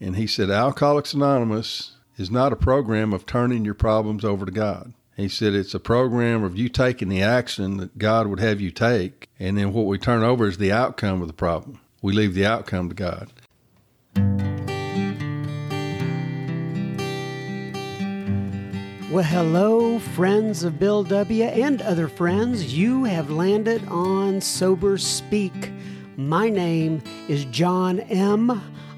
And he said, Alcoholics Anonymous is not a program of turning your problems over to God. He said it's a program of you taking the action that God would have you take, and then what we turn over is the outcome of the problem. We leave the outcome to God. Well, hello, friends of Bill W. and other friends. You have landed on Sober Speak. My name is John M.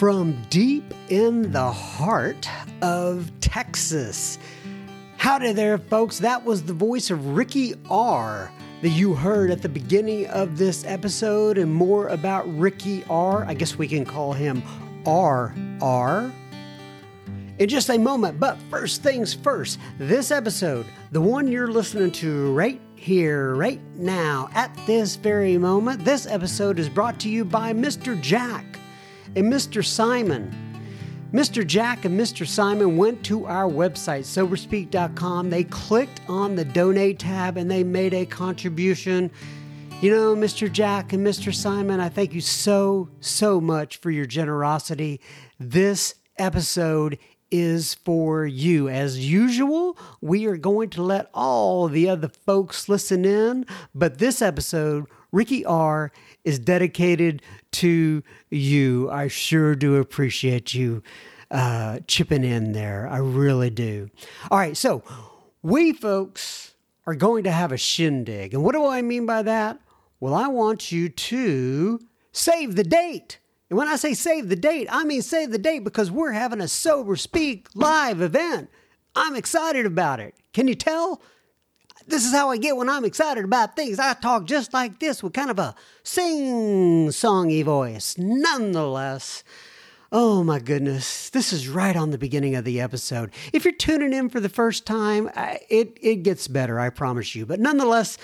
From deep in the heart of Texas. Howdy there, folks. That was the voice of Ricky R that you heard at the beginning of this episode, and more about Ricky R. I guess we can call him RR in just a moment. But first things first, this episode, the one you're listening to right here, right now, at this very moment, this episode is brought to you by Mr. Jack and Mr. Simon. Mr. Jack and Mr. Simon went to our website, soberspeak.com. They clicked on the donate tab and they made a contribution. You know, Mr. Jack and Mr. Simon, I thank you so, so much for your generosity. This episode is for you. As usual, we are going to let all the other folks listen in, but this episode, Ricky R, is dedicated to you. I sure do appreciate you uh, chipping in there. I really do. All right, so we folks are going to have a shindig. And what do I mean by that? Well, I want you to save the date. And when I say save the date, I mean save the date because we're having a Sober Speak live event. I'm excited about it. Can you tell? This is how I get when I'm excited about things. I talk just like this with kind of a sing songy voice. Nonetheless, oh my goodness, this is right on the beginning of the episode. If you're tuning in for the first time, it, it gets better, I promise you. But nonetheless,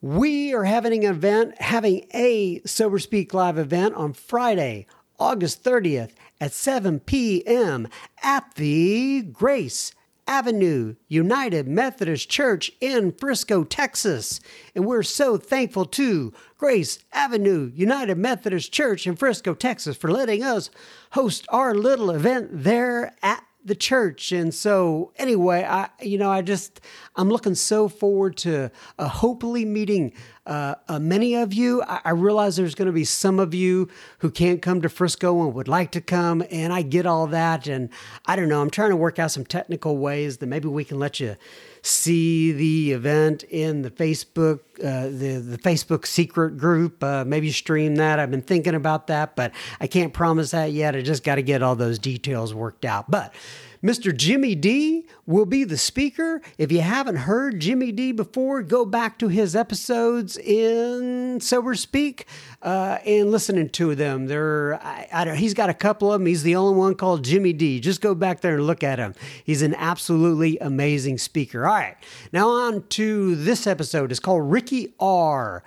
we are having an event, having a Sober Speak Live event on Friday, August 30th at 7 p.m. at the Grace Avenue United Methodist Church in Frisco, Texas. And we're so thankful to Grace Avenue United Methodist Church in Frisco, Texas for letting us host our little event there at the church. And so, anyway, I you know I just I'm looking so forward to uh, hopefully meeting uh, uh, many of you. I, I realize there's going to be some of you who can't come to Frisco and would like to come, and I get all that. And I don't know. I'm trying to work out some technical ways that maybe we can let you see the event in the Facebook, uh, the the Facebook secret group. Uh, maybe stream that. I've been thinking about that, but I can't promise that yet. I just got to get all those details worked out. But Mr. Jimmy D will be the speaker. If you haven't heard Jimmy D before, go back to his episodes in Sober Speak uh, and listening to them. There, I, I he's got a couple of them. He's the only one called Jimmy D. Just go back there and look at him. He's an absolutely amazing speaker. All right, now on to this episode. It's called Ricky R.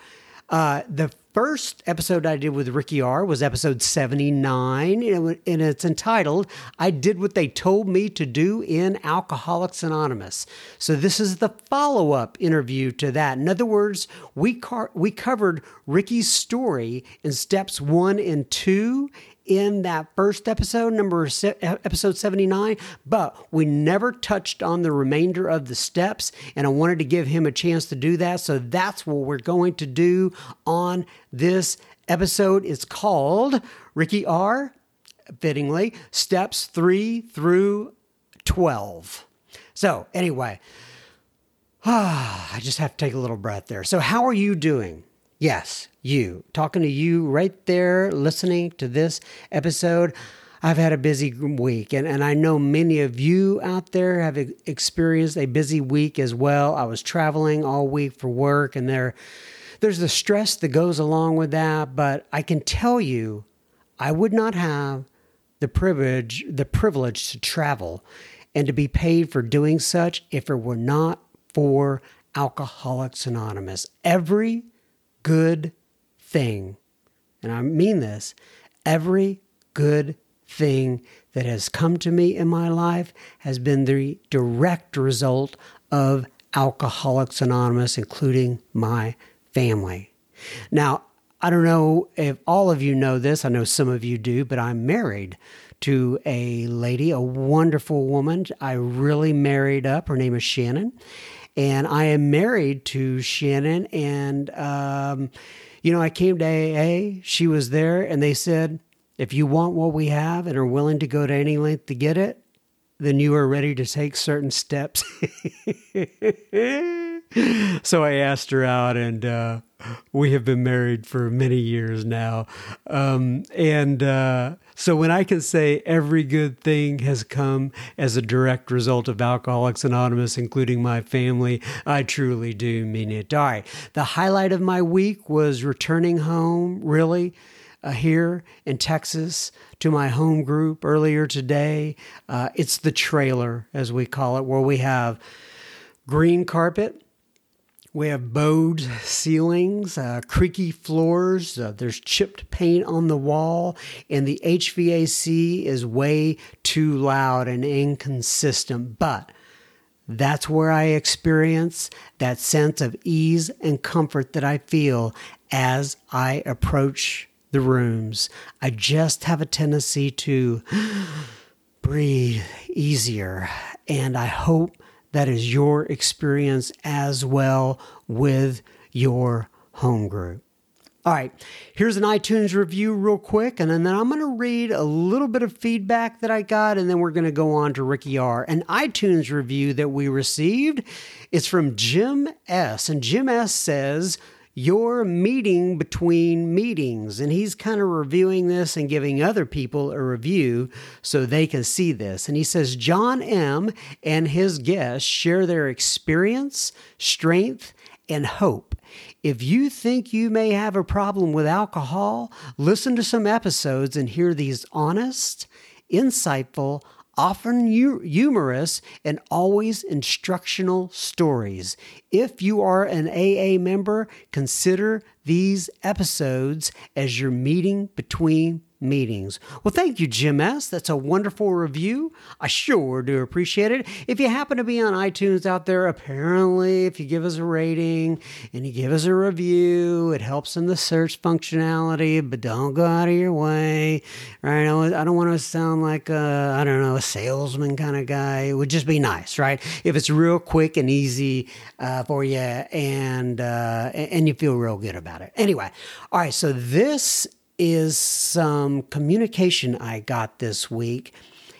Uh, the first episode I did with Ricky R was episode 79, and it's entitled I Did What They Told Me to Do in Alcoholics Anonymous. So, this is the follow up interview to that. In other words, we, car- we covered Ricky's story in steps one and two in that first episode, number se- episode 79, but we never touched on the remainder of the steps. And I wanted to give him a chance to do that. So that's what we're going to do on this episode. It's called Ricky R, fittingly, steps three through 12. So, anyway, I just have to take a little breath there. So, how are you doing? Yes, you. Talking to you right there, listening to this episode. I've had a busy week, and, and I know many of you out there have experienced a busy week as well. I was traveling all week for work, and there, there's the stress that goes along with that. But I can tell you, I would not have the privilege, the privilege to travel and to be paid for doing such if it were not for Alcoholics Anonymous. Every good thing, and I mean this, every good thing that has come to me in my life has been the direct result of Alcoholics Anonymous, including my family. Now, I don't know if all of you know this. I know some of you do, but I'm married to a lady, a wonderful woman. I really married up. Her name is Shannon. And I am married to Shannon. And, um, you know, I came to AA, she was there, and they said, if you want what we have and are willing to go to any length to get it, then you are ready to take certain steps. so I asked her out, and uh, we have been married for many years now. Um, and uh, so when I can say every good thing has come as a direct result of Alcoholics Anonymous, including my family, I truly do mean it. All right. The highlight of my week was returning home, really uh, here in Texas to my home group earlier today. Uh, it's the trailer, as we call it, where we have green carpet. We have bowed ceilings, uh, creaky floors. Uh, there's chipped paint on the wall, and the HVAC is way too loud and inconsistent. But that's where I experience that sense of ease and comfort that I feel as I approach the rooms. I just have a tendency to breathe easier. And I hope that is your experience as well with your home group. All right, here's an iTunes review, real quick, and then I'm going to read a little bit of feedback that I got, and then we're going to go on to Ricky R. An iTunes review that we received is from Jim S. And Jim S says, your meeting between meetings. And he's kind of reviewing this and giving other people a review so they can see this. And he says John M. and his guests share their experience, strength, and hope. If you think you may have a problem with alcohol, listen to some episodes and hear these honest, insightful, often humorous, and always instructional stories. If you are an AA member, consider these episodes as your meeting between meetings. Well, thank you, Jim S. That's a wonderful review. I sure do appreciate it. If you happen to be on iTunes out there, apparently, if you give us a rating and you give us a review, it helps in the search functionality, but don't go out of your way. Right? I don't want to sound like a, I don't know, a salesman kind of guy. It would just be nice, right? If it's real quick and easy uh, for you and, uh, and you feel real good about it. Anyway, all right, so this is some communication I got this week.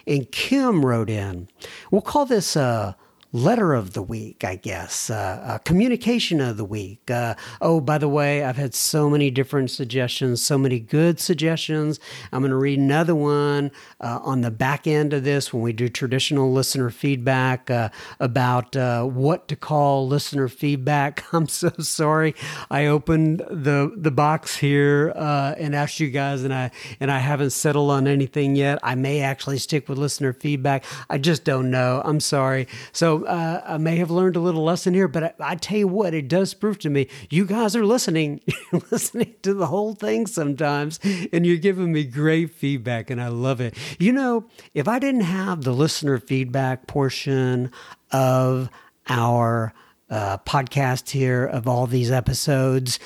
And Kim wrote in. We'll call this a letter of the week, I guess, uh, communication of the week. Uh, oh, by the way, I've had so many different suggestions, so many good suggestions. I'm going to read another one uh, on the back end of this when we do traditional listener feedback uh, about uh, what to call listener feedback. I'm so sorry. I opened the the box here uh, and asked you guys, and I and I haven't settled on anything yet. I may actually stick with listener feedback. I just don't know. I'm sorry. So uh, I may have learned a little lesson here, but I, I, tell you what, it does prove to me you guys are listening, listening to the whole thing sometimes, and you're giving me great feedback, and I love it. You know, if I didn't have the listener feedback portion of our uh, podcast here, of all these episodes,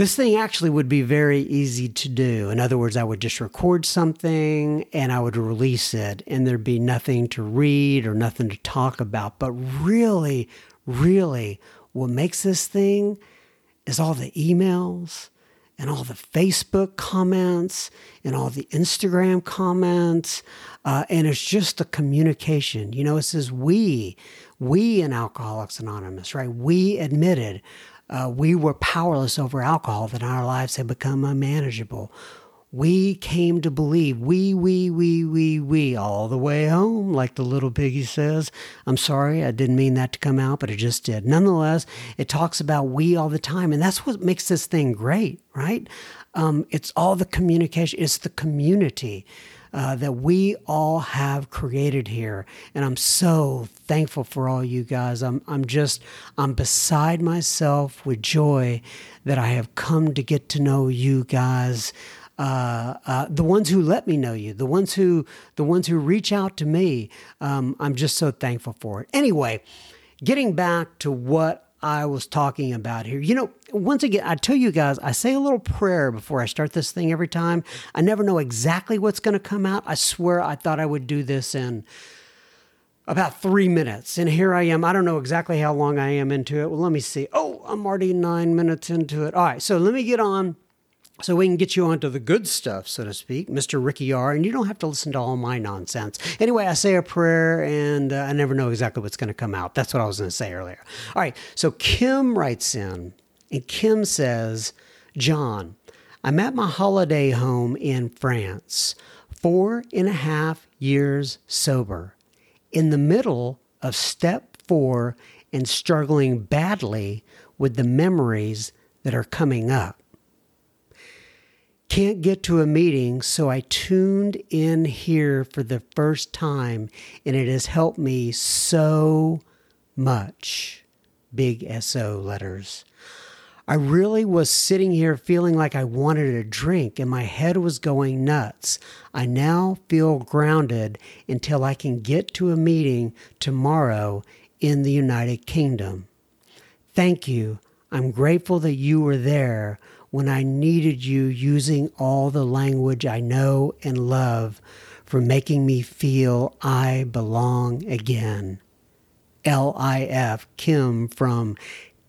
this thing actually would be very easy to do. In other words, I would just record something and I would release it, and there'd be nothing to read or nothing to talk about. But really, really, what makes this thing is all the emails and all the Facebook comments and all the Instagram comments. Uh, and it's just the communication. You know, it says we, we in Alcoholics Anonymous, right? We admitted uh, we were powerless over alcohol, that our lives had become unmanageable. We came to believe, we, we, we, we, we, all the way home, like the little piggy says. I'm sorry, I didn't mean that to come out, but it just did. Nonetheless, it talks about we all the time, and that's what makes this thing great, right? Um, it's all the communication, it's the community. Uh, that we all have created here. And I'm so thankful for all you guys. I'm, I'm just, I'm beside myself with joy that I have come to get to know you guys uh, uh, the ones who let me know you, the ones who the ones who reach out to me. Um, I'm just so thankful for it. Anyway, getting back to what I was talking about here. You know, once again, I tell you guys, I say a little prayer before I start this thing every time. I never know exactly what's going to come out. I swear I thought I would do this in about three minutes. And here I am. I don't know exactly how long I am into it. Well, let me see. Oh, I'm already nine minutes into it. All right. So let me get on so we can get you onto the good stuff, so to speak, Mr. Ricky R. And you don't have to listen to all my nonsense. Anyway, I say a prayer and uh, I never know exactly what's going to come out. That's what I was going to say earlier. All right. So Kim writes in, and Kim says, John, I'm at my holiday home in France, four and a half years sober, in the middle of step four and struggling badly with the memories that are coming up. Can't get to a meeting, so I tuned in here for the first time, and it has helped me so much. Big SO letters. I really was sitting here feeling like I wanted a drink and my head was going nuts. I now feel grounded until I can get to a meeting tomorrow in the United Kingdom. Thank you. I'm grateful that you were there when I needed you using all the language I know and love for making me feel I belong again. LIF Kim from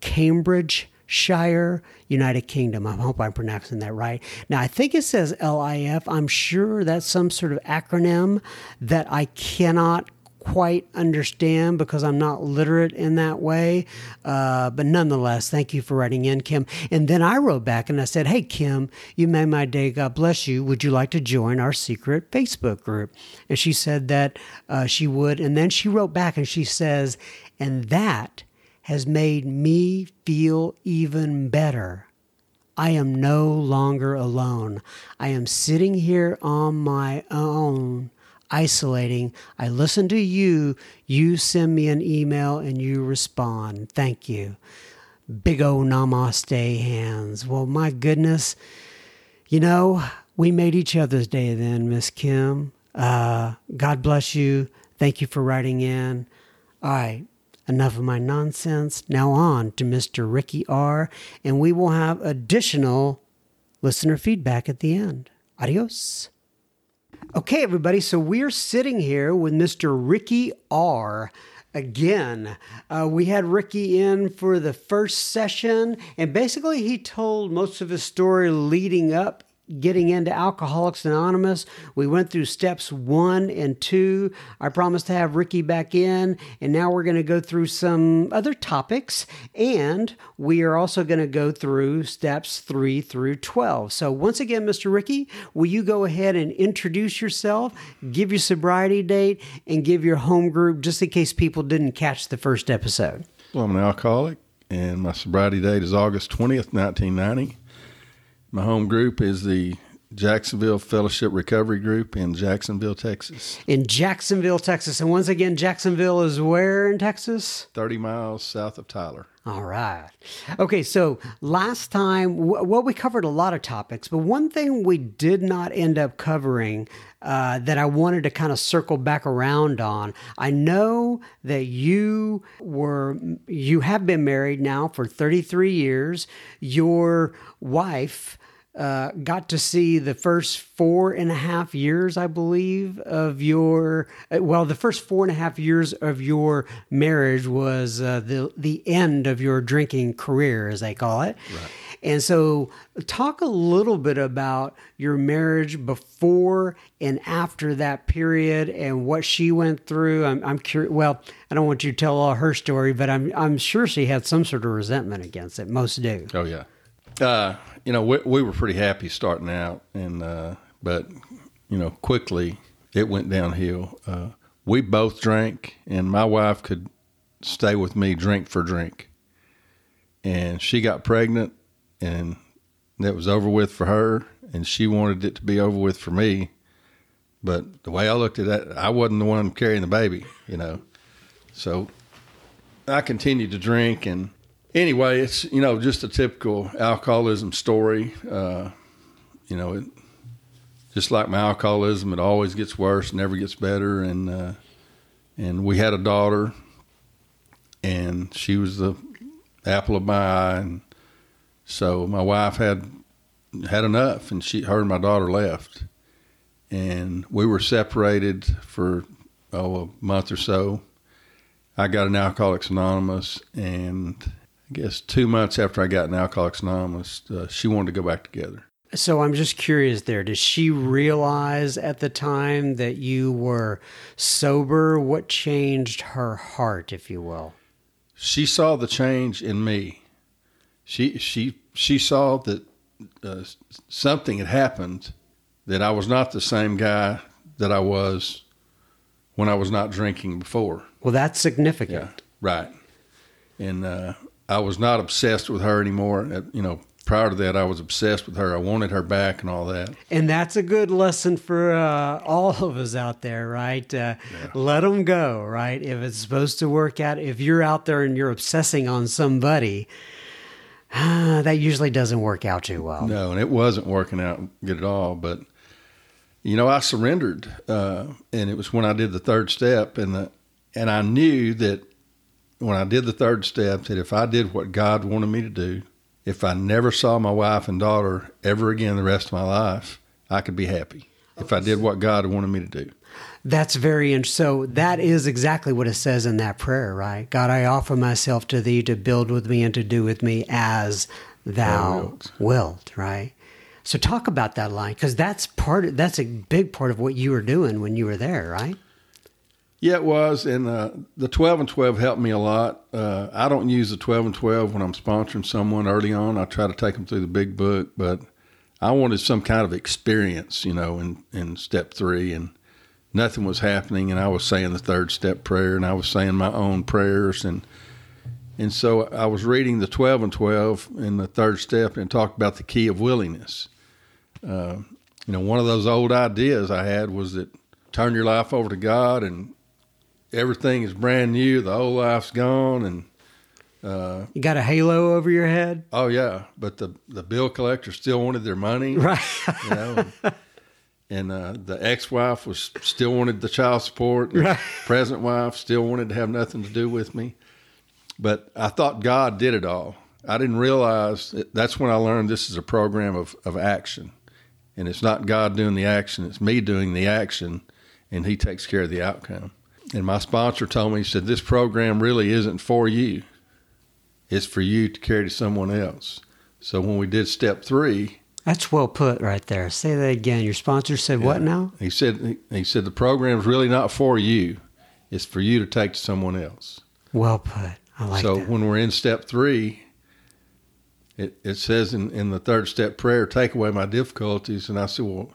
Cambridgeshire, United Kingdom. I hope I'm pronouncing that right. Now, I think it says LIF. I'm sure that's some sort of acronym that I cannot quite understand because I'm not literate in that way. Uh, but nonetheless, thank you for writing in, Kim. And then I wrote back and I said, Hey, Kim, you made my day. God bless you. Would you like to join our secret Facebook group? And she said that uh, she would. And then she wrote back and she says, And that has made me feel even better. I am no longer alone. I am sitting here on my own isolating. I listen to you. You send me an email and you respond. Thank you. Big O namaste hands. Well, my goodness. You know, we made each other's day then, Miss Kim. Uh, God bless you. Thank you for writing in. All right, enough of my nonsense. Now on to Mr. Ricky R., and we will have additional listener feedback at the end. Adios. Okay, everybody. So we're sitting here with Mr. Ricky R. Again, uh, we had Ricky in for the first session, and basically, he told most of his story leading up getting into Alcoholics Anonymous. We went through steps one and two. I promised to have Ricky back in, and now we're going to go through some other topics, and we are also going to go through steps three through 12. So, once again, Mr. Ricky, will you go ahead and introduce yourself, give your sobriety date, and give your home group just in case people didn't catch the first episode? Well, I'm an alcoholic, and my sobriety date is August 20th, 1990. My home group is the Jacksonville Fellowship Recovery Group in Jacksonville, Texas. In Jacksonville, Texas. And once again, Jacksonville is where in Texas? 30 miles south of Tyler. All right. Okay, so last time, well, we covered a lot of topics, but one thing we did not end up covering uh, that I wanted to kind of circle back around on. I know that you were, you have been married now for 33 years. Your wife, uh, got to see the first four and a half years, I believe, of your. uh, Well, the first four and a half years of your marriage was uh, the the end of your drinking career, as they call it. Right. And so, talk a little bit about your marriage before and after that period, and what she went through. I'm, I'm curious. Well, I don't want you to tell all her story, but I'm I'm sure she had some sort of resentment against it. Most do. Oh yeah. Uh, you know, we, we were pretty happy starting out, and uh, but you know, quickly it went downhill. Uh, we both drank, and my wife could stay with me drink for drink, and she got pregnant, and that was over with for her, and she wanted it to be over with for me. But the way I looked at that, I wasn't the one carrying the baby, you know. So I continued to drink, and anyway, it's you know just a typical alcoholism story. Uh, you know, it, just like my alcoholism, it always gets worse, never gets better. And uh, and we had a daughter, and she was the apple of my eye, and so my wife had had enough, and she her and my daughter left, and we were separated for oh a month or so. I got an Alcoholics Anonymous, and I guess two months after I got an Alcoholics Anonymous, uh, she wanted to go back together. So I'm just curious there. Did she realize at the time that you were sober? What changed her heart, if you will? She saw the change in me. She she she saw that uh, something had happened, that I was not the same guy that I was when I was not drinking before. Well, that's significant. right. And uh, I was not obsessed with her anymore. Uh, You know, prior to that, I was obsessed with her. I wanted her back and all that. And that's a good lesson for uh, all of us out there, right? Uh, Let them go, right? If it's supposed to work out, if you're out there and you're obsessing on somebody, that usually doesn't work out too well. No, and it wasn't working out good at all. But you know, I surrendered, uh, and it was when I did the third step, and the and I knew that when I did the third step, that if I did what God wanted me to do, if I never saw my wife and daughter ever again the rest of my life, I could be happy. If I did what God wanted me to do. That's very interesting. So that is exactly what it says in that prayer, right? God, I offer myself to thee to build with me and to do with me as thou Thou wilt. wilt, right? So talk about that line because that's part. Of, that's a big part of what you were doing when you were there, right? Yeah, it was, and uh, the twelve and twelve helped me a lot. Uh, I don't use the twelve and twelve when I'm sponsoring someone early on. I try to take them through the big book, but I wanted some kind of experience, you know, in in step three, and nothing was happening. And I was saying the third step prayer, and I was saying my own prayers, and and so I was reading the twelve and twelve in the third step, and talked about the key of willingness. Uh, you know, one of those old ideas I had was that turn your life over to God and everything is brand new. The old life's gone, and uh, You got a halo over your head, oh yeah, but the the bill collector still wanted their money, right? you know. And, and uh, the ex-wife was still wanted the child support. The Right. present wife still wanted to have nothing to do with me. But I thought God did it all. I didn't realize that that's when I learned this is a program of, of action. And it's not God doing the action, it's me doing the action, and He takes care of the outcome. And my sponsor told me, he said, This program really isn't for you, it's for you to carry to someone else. So when we did step three, That's well put right there. Say that again. Your sponsor said what now? He said he, said the program's really not for you. It's for you to take to someone else. Well put. I like that. so that. when we're in step three, it, it says in, in the third step prayer, take away my difficulties. And I said, Well,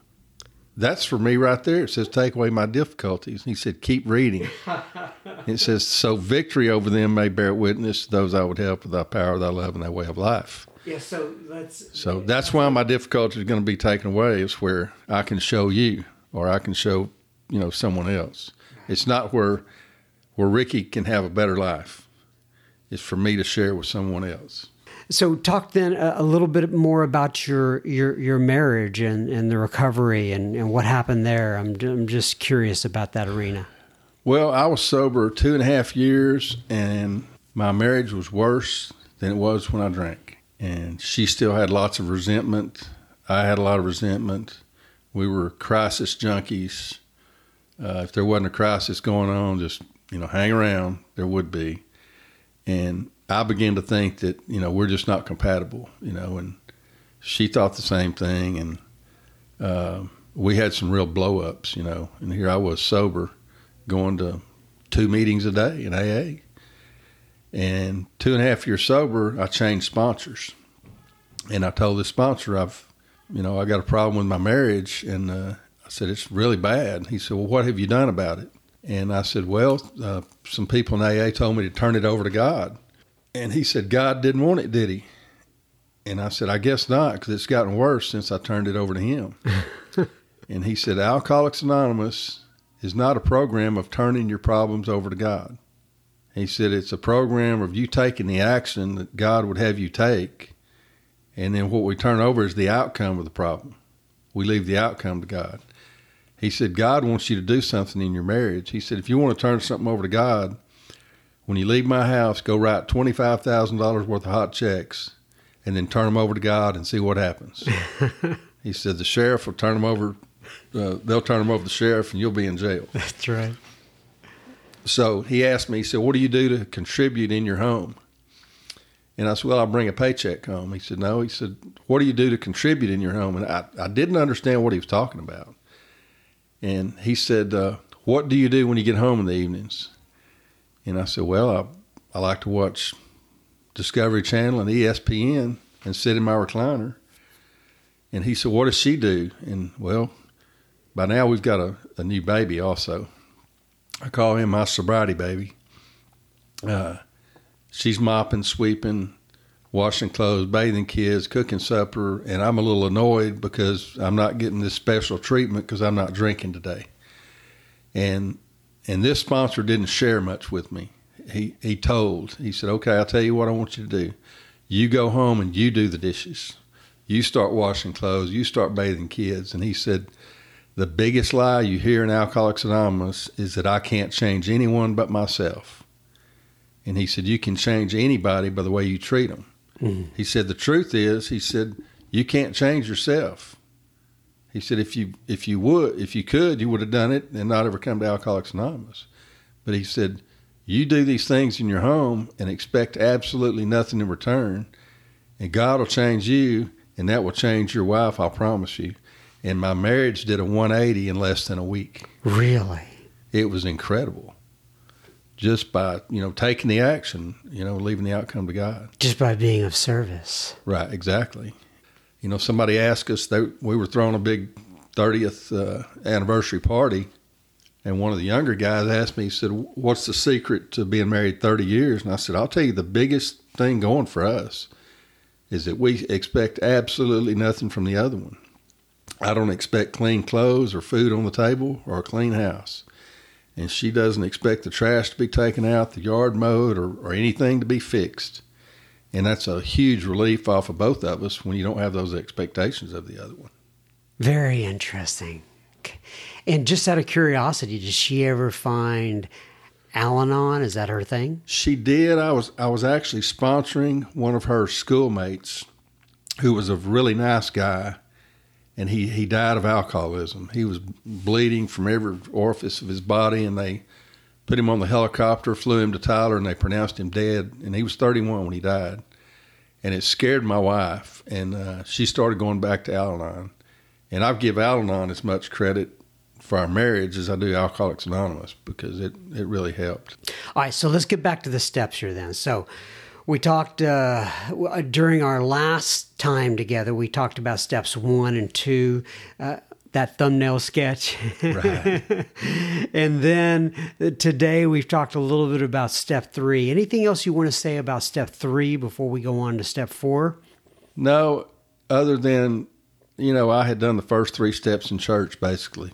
that's for me right there. It says, Take away my difficulties. He said, Keep reading. it says, So victory over them may bear witness to those I would help with thy power, thy love, and thy way of life. Yeah. So let's. So that's why my difficulty is going to be taken away. Is where I can show you, or I can show, you know, someone else. It's not where where Ricky can have a better life. It's for me to share with someone else. So talk then a, a little bit more about your your your marriage and, and the recovery and, and what happened there. I'm I'm just curious about that arena. Well, I was sober two and a half years, and my marriage was worse than it was when I drank. And she still had lots of resentment. I had a lot of resentment. We were crisis junkies. Uh, if there wasn't a crisis going on, just you know, hang around. There would be, and I began to think that you know we're just not compatible. You know, and she thought the same thing, and uh, we had some real blow ups. You know, and here I was sober, going to two meetings a day in AA, and two and a half years sober, I changed sponsors, and I told this sponsor I've, you know, I got a problem with my marriage, and uh, I said it's really bad. He said, well, what have you done about it? And I said, well, uh, some people in AA told me to turn it over to God. And he said, God didn't want it, did he? And I said, I guess not, because it's gotten worse since I turned it over to him. and he said, Alcoholics Anonymous is not a program of turning your problems over to God. He said, it's a program of you taking the action that God would have you take. And then what we turn over is the outcome of the problem. We leave the outcome to God. He said, God wants you to do something in your marriage. He said, if you want to turn something over to God, when you leave my house, go write $25,000 worth of hot checks and then turn them over to God and see what happens. he said, the sheriff will turn them over, uh, they'll turn them over to the sheriff and you'll be in jail. That's right. So he asked me, he said, what do you do to contribute in your home? And I said, well, I bring a paycheck home. He said, no. He said, what do you do to contribute in your home? And I, I didn't understand what he was talking about. And he said, uh, What do you do when you get home in the evenings? And I said, Well, I, I like to watch Discovery Channel and ESPN and sit in my recliner. And he said, What does she do? And well, by now we've got a, a new baby also. I call him my sobriety baby. Uh, she's mopping, sweeping, washing clothes, bathing kids, cooking supper, and I'm a little annoyed because I'm not getting this special treatment because I'm not drinking today. And and this sponsor didn't share much with me. He he told he said, "Okay, I'll tell you what I want you to do. You go home and you do the dishes. You start washing clothes. You start bathing kids." And he said, "The biggest lie you hear in Alcoholics Anonymous is that I can't change anyone but myself." And he said, "You can change anybody by the way you treat them." Mm. He said, the truth is, he said, you can't change yourself. He said, if you if you would, if you could, you would have done it and not ever come to Alcoholics Anonymous. But he said, you do these things in your home and expect absolutely nothing in return, and God will change you, and that will change your wife. I'll promise you. And my marriage did a 180 in less than a week. Really? It was incredible just by you know taking the action, you know, leaving the outcome to God. Just by being of service. Right, exactly. You know, somebody asked us they we were throwing a big 30th uh, anniversary party, and one of the younger guys asked me, he said, "What's the secret to being married 30 years?" And I said, "I'll tell you the biggest thing going for us is that we expect absolutely nothing from the other one. I don't expect clean clothes or food on the table or a clean house." and she doesn't expect the trash to be taken out, the yard mowed, or, or anything to be fixed. And that's a huge relief off of both of us when you don't have those expectations of the other one. Very interesting. And just out of curiosity, did she ever find Al-Anon? Is that her thing? She did. I was I was actually sponsoring one of her schoolmates, who was a really nice guy, and he, he died of alcoholism. He was bleeding from every orifice of his body, and they put him on the helicopter, flew him to Tyler, and they pronounced him dead. And he was 31 when he died. And it scared my wife, and uh, she started going back to Al Anon. And I give Al Anon as much credit for our marriage as I do Alcoholics Anonymous because it, it really helped. All right, so let's get back to the steps here then. So, we talked uh, during our last time together. We talked about steps one and two. Uh, that thumbnail sketch. Right. and then uh, today we've talked a little bit about step three. Anything else you want to say about step three before we go on to step four? No, other than, you know, I had done the first three steps in church basically.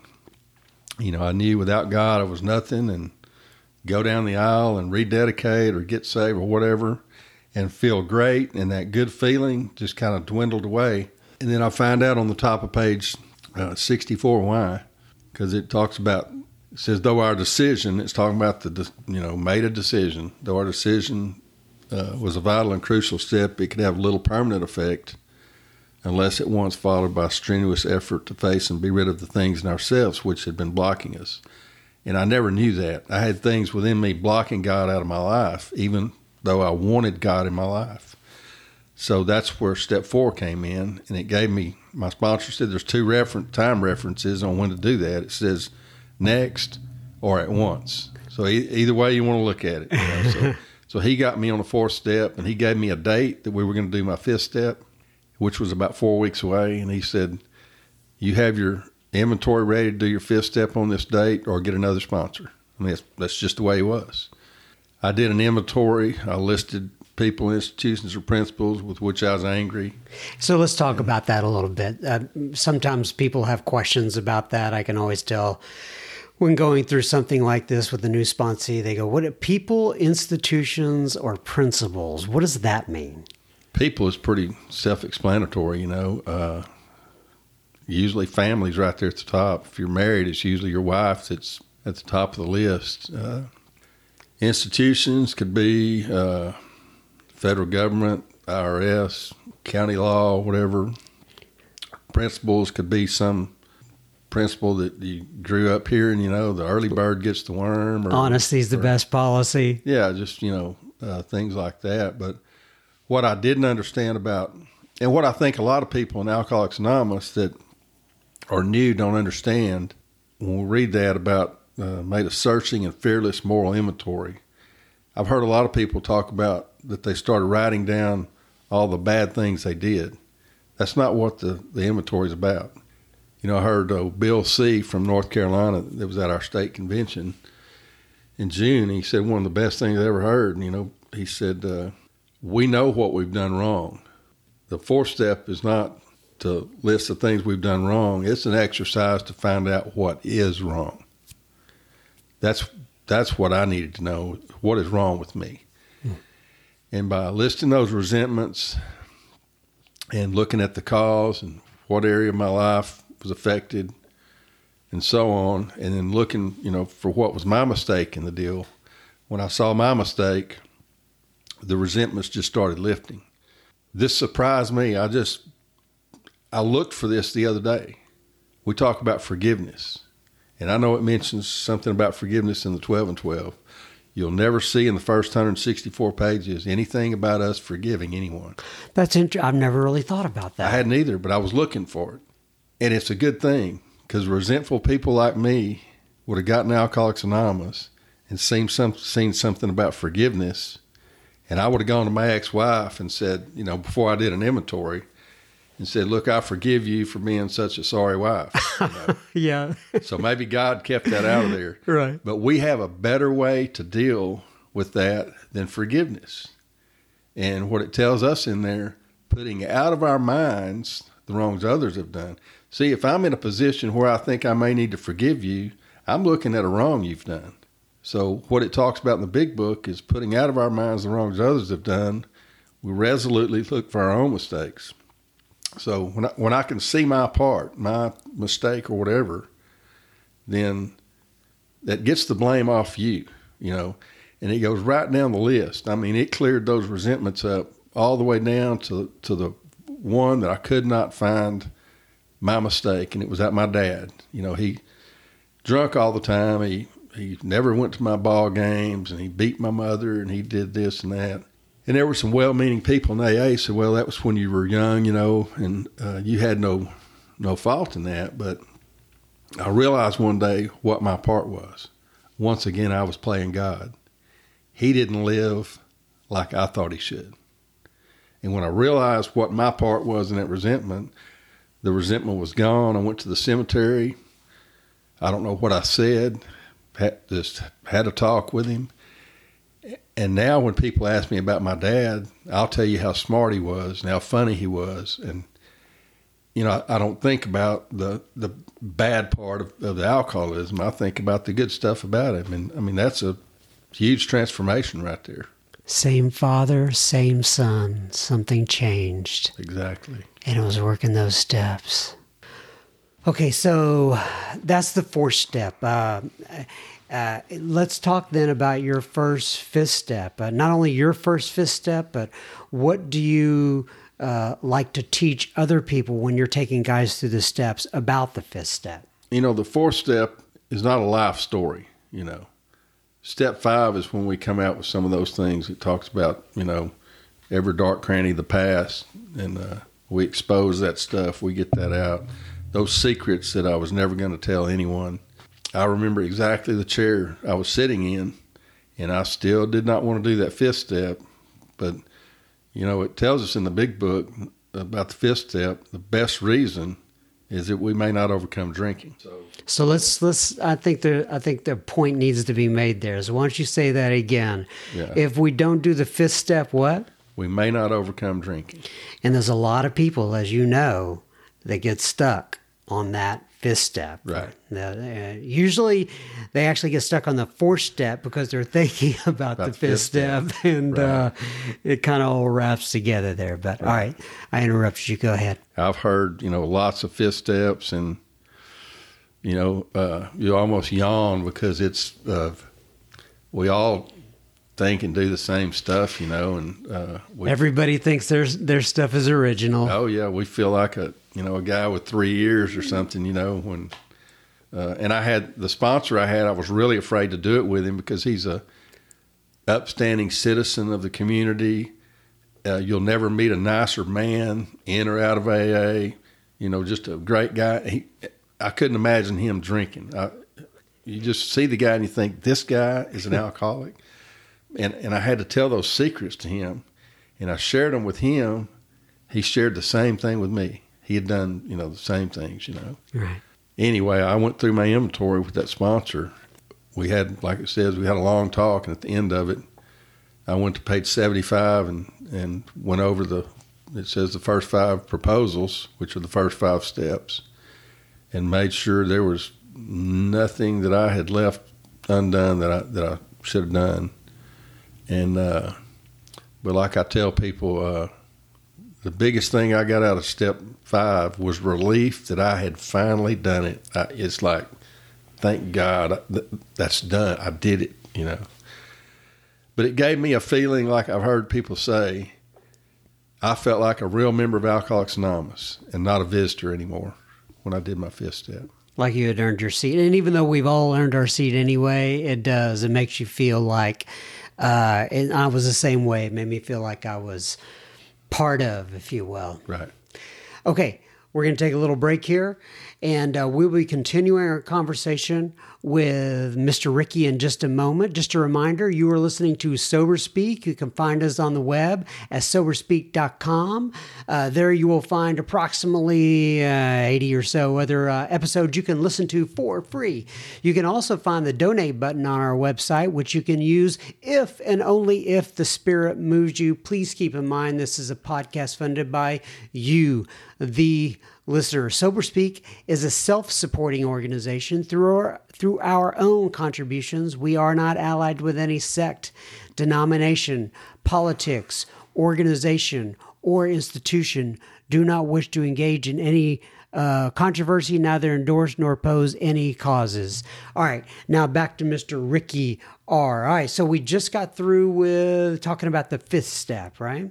You know, I knew without God I was nothing and go down the aisle and rededicate or get saved or whatever and feel great. And that good feeling just kind of dwindled away. And then I find out on the top of page uh, 64 why, because it talks about, it says, though our decision, it's talking about the, you know, made a decision, though our decision uh, was a vital and crucial step, it could have little permanent effect unless at once followed by strenuous effort to face and be rid of the things in ourselves which had been blocking us. And I never knew that. I had things within me blocking God out of my life, even though I wanted God in my life. So that's where step four came in, and it gave me. My sponsor said there's two reference time references on when to do that. It says next or at once. So e- either way you want to look at it. You know? so, so he got me on the fourth step, and he gave me a date that we were going to do my fifth step, which was about four weeks away. And he said, "You have your inventory ready to do your fifth step on this date, or get another sponsor." I mean, that's, that's just the way he was. I did an inventory. I listed people, institutions, or principles with which I was angry. So let's talk about that a little bit. Uh, sometimes people have questions about that. I can always tell when going through something like this with a new sponsee, they go, "What are people, institutions, or principles? What does that mean?" People is pretty self-explanatory, you know. Uh, usually, family's right there at the top. If you're married, it's usually your wife that's at the top of the list. Uh, institutions could be uh, federal government, IRS, county law, whatever. Principles could be some principle that you grew up here, and you know, the early bird gets the worm. Or, Honesty's the or- best policy. Yeah, just, you know, uh, things like that. But what I didn't understand about, and what I think a lot of people in Alcoholics Anonymous that are new don't understand when we read that about uh, made a searching and fearless moral inventory. I've heard a lot of people talk about that they started writing down all the bad things they did. That's not what the, the inventory is about. You know, I heard uh, Bill C. from North Carolina that was at our state convention in June. He said one of the best things I ever heard. And, you know, he said, uh, We know what we've done wrong. The fourth step is not to list the things we've done wrong, it's an exercise to find out what is wrong. That's, that's what I needed to know. What is wrong with me? And by listing those resentments and looking at the cause and what area of my life was affected and so on, and then looking, you know, for what was my mistake in the deal, when I saw my mistake, the resentments just started lifting. This surprised me. I just, I looked for this the other day. We talk about forgiveness, and I know it mentions something about forgiveness in the 12 and 12. You'll never see in the first 164 pages anything about us forgiving anyone. That's interesting. I've never really thought about that. I hadn't either, but I was looking for it. And it's a good thing because resentful people like me would have gotten Alcoholics Anonymous and seen, some, seen something about forgiveness. And I would have gone to my ex wife and said, you know, before I did an inventory, and said, Look, I forgive you for being such a sorry wife. You know? yeah. so maybe God kept that out of there. right. But we have a better way to deal with that than forgiveness. And what it tells us in there, putting out of our minds the wrongs others have done. See, if I'm in a position where I think I may need to forgive you, I'm looking at a wrong you've done. So, what it talks about in the big book is putting out of our minds the wrongs others have done. We resolutely look for our own mistakes. So, when I, when I can see my part, my mistake, or whatever, then that gets the blame off you, you know, and it goes right down the list. I mean, it cleared those resentments up all the way down to to the one that I could not find my mistake, and it was at my dad. You know, he drunk all the time. He he never went to my ball games, and he beat my mother, and he did this and that. And there were some well-meaning people in AA said, "Well, that was when you were young, you know, and uh, you had no no fault in that." But I realized one day what my part was. Once again, I was playing God. He didn't live like I thought he should. And when I realized what my part was in that resentment, the resentment was gone. I went to the cemetery. I don't know what I said. Had, just had a talk with him. And now, when people ask me about my dad, I'll tell you how smart he was and how funny he was. And you know, I, I don't think about the the bad part of, of the alcoholism. I think about the good stuff about him. And I mean, that's a huge transformation right there. Same father, same son. Something changed. Exactly. and it was working those steps. Okay, so that's the fourth step. Uh, uh, let's talk then about your first fifth step. Uh, not only your first fifth step, but what do you uh, like to teach other people when you're taking guys through the steps about the fifth step? You know, the fourth step is not a life story, you know. Step five is when we come out with some of those things. It talks about, you know, every dark cranny of the past, and uh, we expose that stuff. We get that out. Those secrets that I was never going to tell anyone. I remember exactly the chair I was sitting in, and I still did not want to do that fifth step. But, you know, it tells us in the big book about the fifth step the best reason is that we may not overcome drinking. So, So let's let's. I think the I think the point needs to be made there. So why don't you say that again? Yeah. If we don't do the fifth step, what? we may not overcome drinking. And there's a lot of people, as you know, that get stuck on that fifth step. Right. Now, uh, usually, they actually get stuck on the fourth step because they're thinking about, the the fifth fifth step, step. and uh, it kind of all wraps together there. But all right, I interrupted you. Go ahead. I've heard, you know, lots of fifth steps, and you know, uh, you almost yawn because it's uh, we all think and do the same stuff, you know, and uh, we, Everybody thinks their their stuff is original. oh yeah, we feel like a you know a guy with three years or something, you know, when. Uh, and I had the sponsor I had. I was really afraid to do it with him because he's a upstanding citizen of the community. Uh, you'll never meet a nicer man in or out of AA. You know, just a great guy. He, I couldn't imagine him drinking. I, you just see the guy and you think this guy is an alcoholic, and and I had to tell those secrets to him, and I shared them with him. He shared the same thing with me. He had done you know the same things. You know Right. anyway, I went through my inventory with that sponsor. We had, like it says, we had a long talk, and at the end of it, I went to page 75 and, and went over the, it says the first five proposals, which are the first five steps, and made sure there was nothing that I had left undone that I, that I should have done. And, uh, but like I tell people, uh, the biggest thing I got out of step five was relief that I had finally done it. I, it's like, thank God that's done. I did it, you know. But it gave me a feeling like I've heard people say, I felt like a real member of Alcoholics Anonymous and not a visitor anymore when I did my fifth step. like you had earned your seat. And even though we've all earned our seat anyway, it does. It makes you feel like, uh, and I was the same way. It made me feel like I was part of, if you will. Right. Okay, we're going to take a little break here, and uh, we'll be continuing our conversation with Mr. Ricky in just a moment. Just a reminder you are listening to Sober Speak. You can find us on the web at soberspeak.com. Uh, there you will find approximately uh, 80 or so other uh, episodes you can listen to for free. You can also find the donate button on our website, which you can use if and only if the Spirit moves you. Please keep in mind this is a podcast funded by you, the listener. Sober Speak is a self-supporting organization through our, through our own contributions. We are not allied with any sect, denomination, politics, organization, or institution. Do not wish to engage in any uh, controversy, neither endorse nor oppose any causes. All right, now back to Mr. Ricky. All right, so we just got through with talking about the fifth step, right?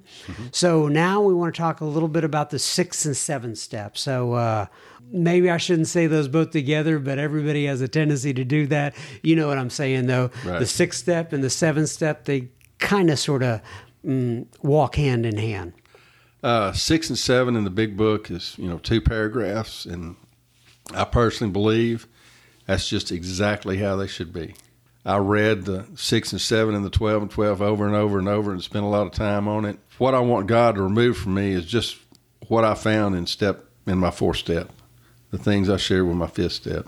So now we want to talk a little bit about the sixth and seventh step. So uh, maybe I shouldn't say those both together, but everybody has a tendency to do that. You know what I'm saying, though. Right. The sixth step and the seventh step, they kind of sort of mm, walk hand in hand. Uh, six and seven in the big book is, you know, two paragraphs. And I personally believe that's just exactly how they should be. I read the six and seven and the 12 and 12 over and over and over and spent a lot of time on it. What I want God to remove from me is just what I found in step, in my fourth step, the things I shared with my fifth step.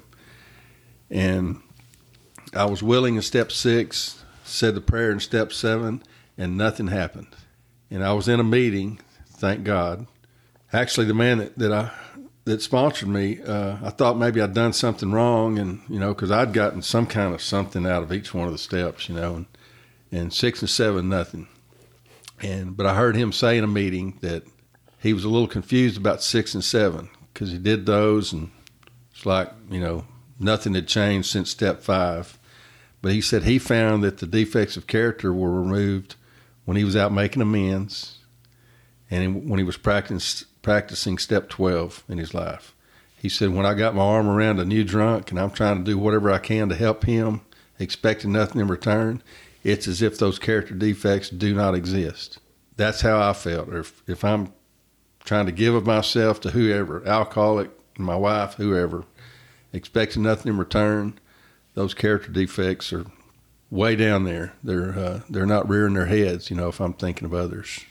And I was willing in step six, said the prayer in step seven, and nothing happened. And I was in a meeting, thank God. Actually, the man that, that I that sponsored me, uh, I thought maybe I'd done something wrong, and you know, because I'd gotten some kind of something out of each one of the steps, you know, and, and six and seven, nothing. And but I heard him say in a meeting that he was a little confused about six and seven because he did those, and it's like you know nothing had changed since step five. But he said he found that the defects of character were removed when he was out making amends, and when he was practicing practicing step 12 in his life. He said, When I got my arm around a new drunk and I'm trying to do whatever I can to help him, expecting nothing in return, it's as if those character defects do not exist. That's how I felt. Or if, if I'm trying to give of myself to whoever, alcoholic, my wife, whoever, expecting nothing in return, those character defects are way down there. They're uh, they're not rearing their heads, you know, if I'm thinking of others.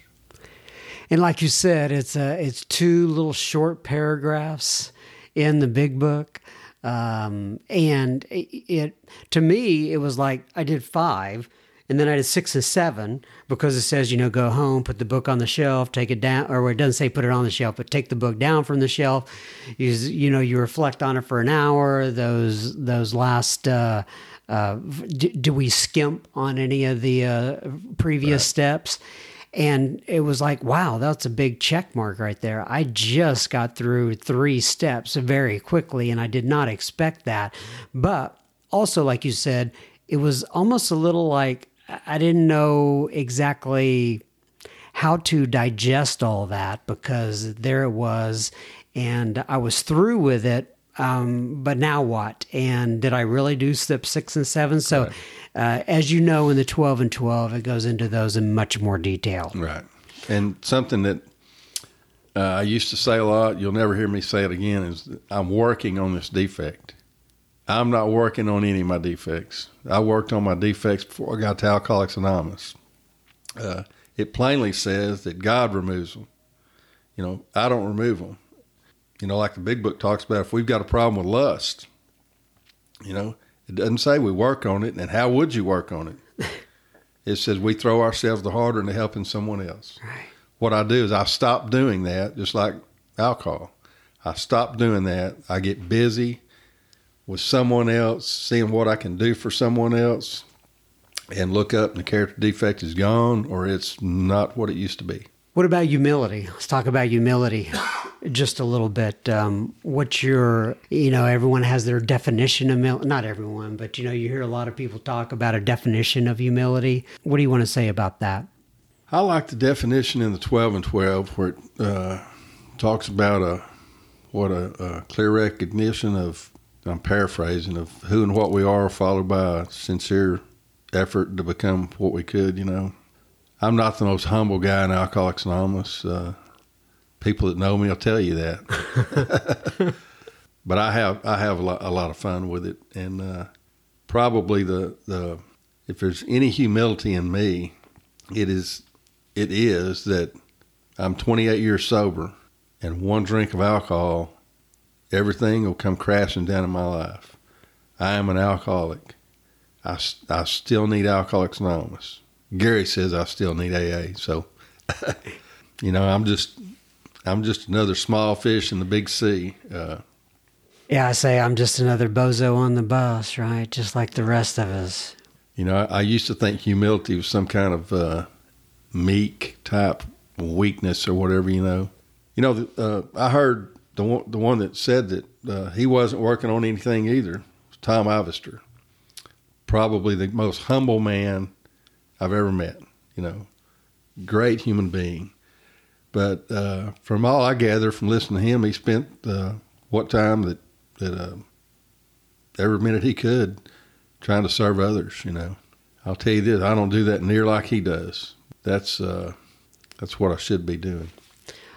And like you said, it's uh, it's two little short paragraphs in the big book, um, and it, it to me it was like I did five, and then I did six and seven because it says you know go home, put the book on the shelf, take it down, or it doesn't say put it on the shelf, but take the book down from the shelf. You you know you reflect on it for an hour. Those those last. Uh, uh, do, do, we skimp on any of the uh, previous right. steps? And it was like, wow, that's a big check mark right there. I just got through three steps very quickly, and I did not expect that. But also, like you said, it was almost a little like I didn't know exactly how to digest all that because there it was, and I was through with it. Um, but now what? And did I really do step six and seven? So. Uh, as you know, in the 12 and 12, it goes into those in much more detail. Right. And something that uh, I used to say a lot, you'll never hear me say it again, is I'm working on this defect. I'm not working on any of my defects. I worked on my defects before I got to Alcoholics Anonymous. Uh, it plainly says that God removes them. You know, I don't remove them. You know, like the big book talks about, if we've got a problem with lust, you know, it doesn't say we work on it, and how would you work on it? it says we throw ourselves the harder into helping someone else. Right. What I do is I stop doing that, just like alcohol. I stop doing that. I get busy with someone else, seeing what I can do for someone else, and look up and the character defect is gone or it's not what it used to be. What about humility? Let's talk about humility just a little bit. Um, what's your, you know, everyone has their definition of humility. Not everyone, but, you know, you hear a lot of people talk about a definition of humility. What do you want to say about that? I like the definition in the 12 and 12 where it uh, talks about a, what a, a clear recognition of, I'm paraphrasing, of who and what we are, followed by a sincere effort to become what we could, you know. I'm not the most humble guy in Alcoholics Anonymous. Uh, people that know me will tell you that. but I have I have a lot, a lot of fun with it, and uh, probably the the if there's any humility in me, it is it is that I'm 28 years sober, and one drink of alcohol, everything will come crashing down in my life. I am an alcoholic. I, I still need Alcoholics Anonymous. Gary says I still need AA. So, you know, I'm just I'm just another small fish in the big sea. Uh, yeah, I say I'm just another bozo on the bus, right? Just like the rest of us. You know, I, I used to think humility was some kind of uh, meek type weakness or whatever. You know, you know. Uh, I heard the one, the one that said that uh, he wasn't working on anything either. Tom Ivester, probably the most humble man I've ever met. You know, great human being. But uh, from all I gather from listening to him, he spent uh, what time that that uh, every minute he could trying to serve others. You know, I'll tell you this: I don't do that near like he does. That's uh, that's what I should be doing.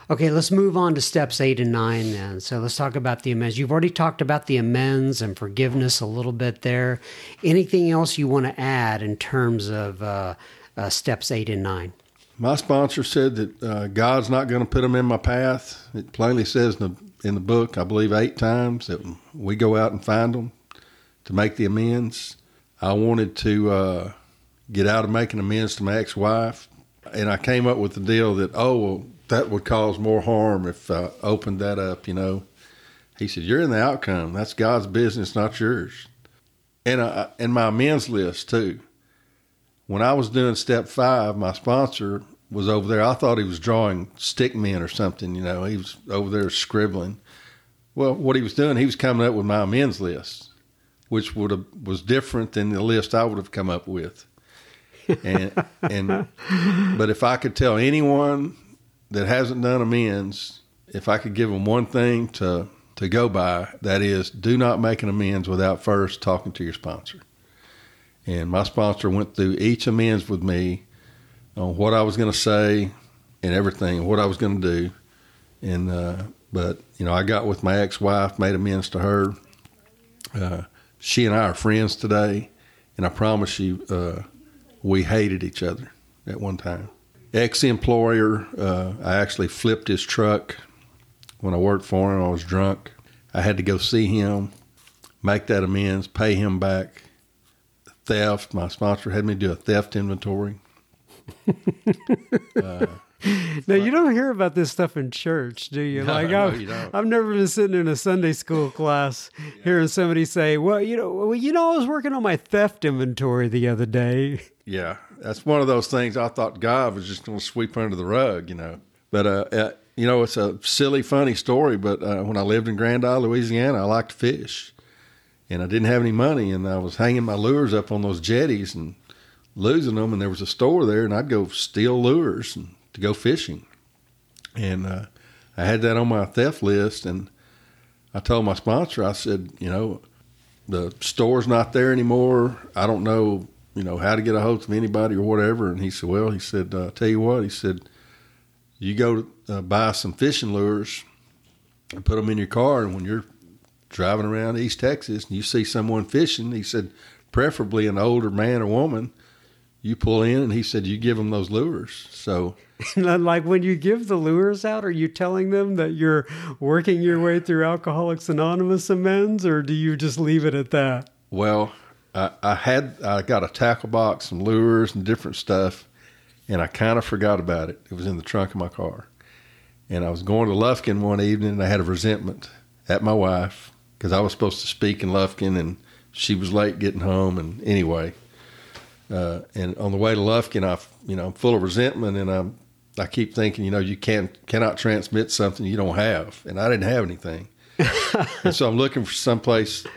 Okay, let's move on to steps eight and nine then. So let's talk about the amends. You've already talked about the amends and forgiveness a little bit there. Anything else you want to add in terms of uh, uh, steps eight and nine? My sponsor said that uh, God's not going to put them in my path. It plainly says in the, in the book, I believe eight times, that we go out and find them to make the amends. I wanted to uh, get out of making amends to my ex wife. And I came up with the deal that, oh, well, that would cause more harm if I opened that up, you know. He said, You're in the outcome. That's God's business, not yours. And, uh, and my amends list, too. When I was doing step five, my sponsor was over there. I thought he was drawing stick men or something, you know. He was over there scribbling. Well, what he was doing, he was coming up with my amends list, which would have was different than the list I would have come up with. And and but if I could tell anyone that hasn't done amends, if I could give them one thing to to go by, that is, do not make an amends without first talking to your sponsor. And my sponsor went through each amends with me on what I was going to say and everything, what I was going to do. And uh, but you know, I got with my ex-wife, made amends to her. Uh, she and I are friends today, and I promise you, uh, we hated each other at one time. Ex-employer, uh, I actually flipped his truck when I worked for him. I was drunk. I had to go see him, make that amends, pay him back. Theft. My sponsor had me do a theft inventory. uh, now you don't hear about this stuff in church, do you? No, like no, I've, you don't. I've never been sitting in a Sunday school class hearing somebody say, "Well, you know, well, you know, I was working on my theft inventory the other day." Yeah, that's one of those things I thought God was just going to sweep under the rug, you know. But uh, uh, you know, it's a silly, funny story. But uh, when I lived in Grand Isle, Louisiana, I liked to fish, and I didn't have any money, and I was hanging my lures up on those jetties and losing them. And there was a store there, and I'd go steal lures and to go fishing, and uh, I had that on my theft list. And I told my sponsor, I said, you know, the store's not there anymore. I don't know you know, how to get a hold of anybody or whatever. And he said, well, he said, uh, tell you what, he said, you go uh, buy some fishing lures and put them in your car. And when you're driving around East Texas and you see someone fishing, he said, preferably an older man or woman, you pull in and he said, you give them those lures. So, like when you give the lures out, are you telling them that you're working your way through Alcoholics Anonymous amends or do you just leave it at that? Well, I, I had I got a tackle box, some lures, and different stuff, and I kind of forgot about it. It was in the trunk of my car, and I was going to Lufkin one evening, and I had a resentment at my wife because I was supposed to speak in Lufkin, and she was late getting home. And anyway, uh, and on the way to Lufkin, I you know I'm full of resentment, and I'm I keep thinking, you know, you can't, cannot transmit something you don't have, and I didn't have anything, and so I'm looking for someplace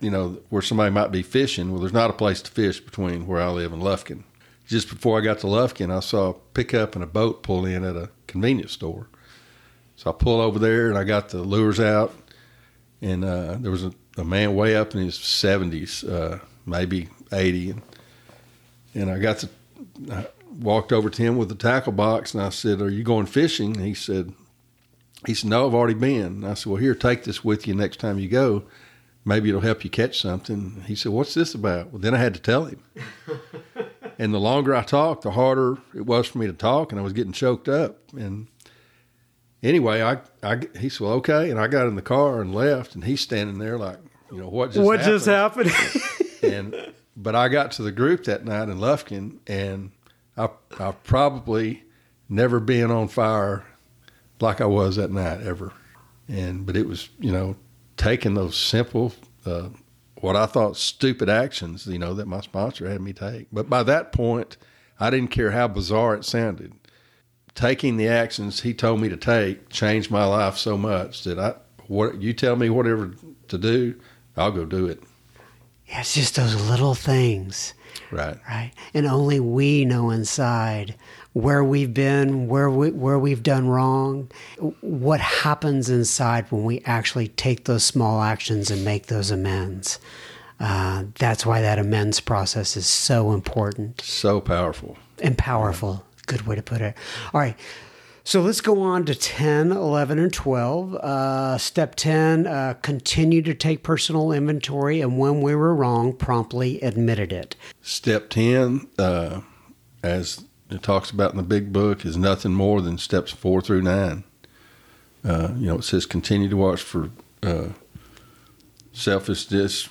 you know, where somebody might be fishing. Well, there's not a place to fish between where I live and Lufkin. Just before I got to Lufkin, I saw a pickup and a boat pull in at a convenience store. So I pull over there and I got the lures out, and uh, there was a, a, man way up in his 70s, uh, maybe 80, and, and I got to. I walked over to him with the tackle box and I said, "Are you going fishing?" And he said, "He said No, I've already been." And I said, "Well, here, take this with you next time you go." maybe it'll help you catch something. He said, What's this about? Well, then I had to tell him. and the longer I talked, the harder it was for me to talk, and I was getting choked up. And anyway, I, I he said, well, okay. And I got in the car and left, and he's standing there like, you know, what just what happened? just happened? and but I got to the group that night in Lufkin, and I I probably never been on fire like I was that night ever. And but it was you know taking those simple, uh, what I thought stupid actions, you know, that my sponsor had me take. But by that point, I didn't care how bizarre it sounded. Taking the actions he told me to take changed my life so much that I, what you tell me whatever to do, I'll go do it. Yeah, it's just those little things. Right. Right. And only we know inside where we've been, where we where we've done wrong, what happens inside when we actually take those small actions and make those amends. Uh, that's why that amends process is so important. So powerful. And powerful. Good way to put it. All right. So let's go on to 10, 11, and 12. Uh, step 10 uh, continue to take personal inventory, and when we were wrong, promptly admitted it. Step 10, uh, as it talks about in the big book, is nothing more than steps four through nine. Uh, you know, it says continue to watch for uh, selfish dis,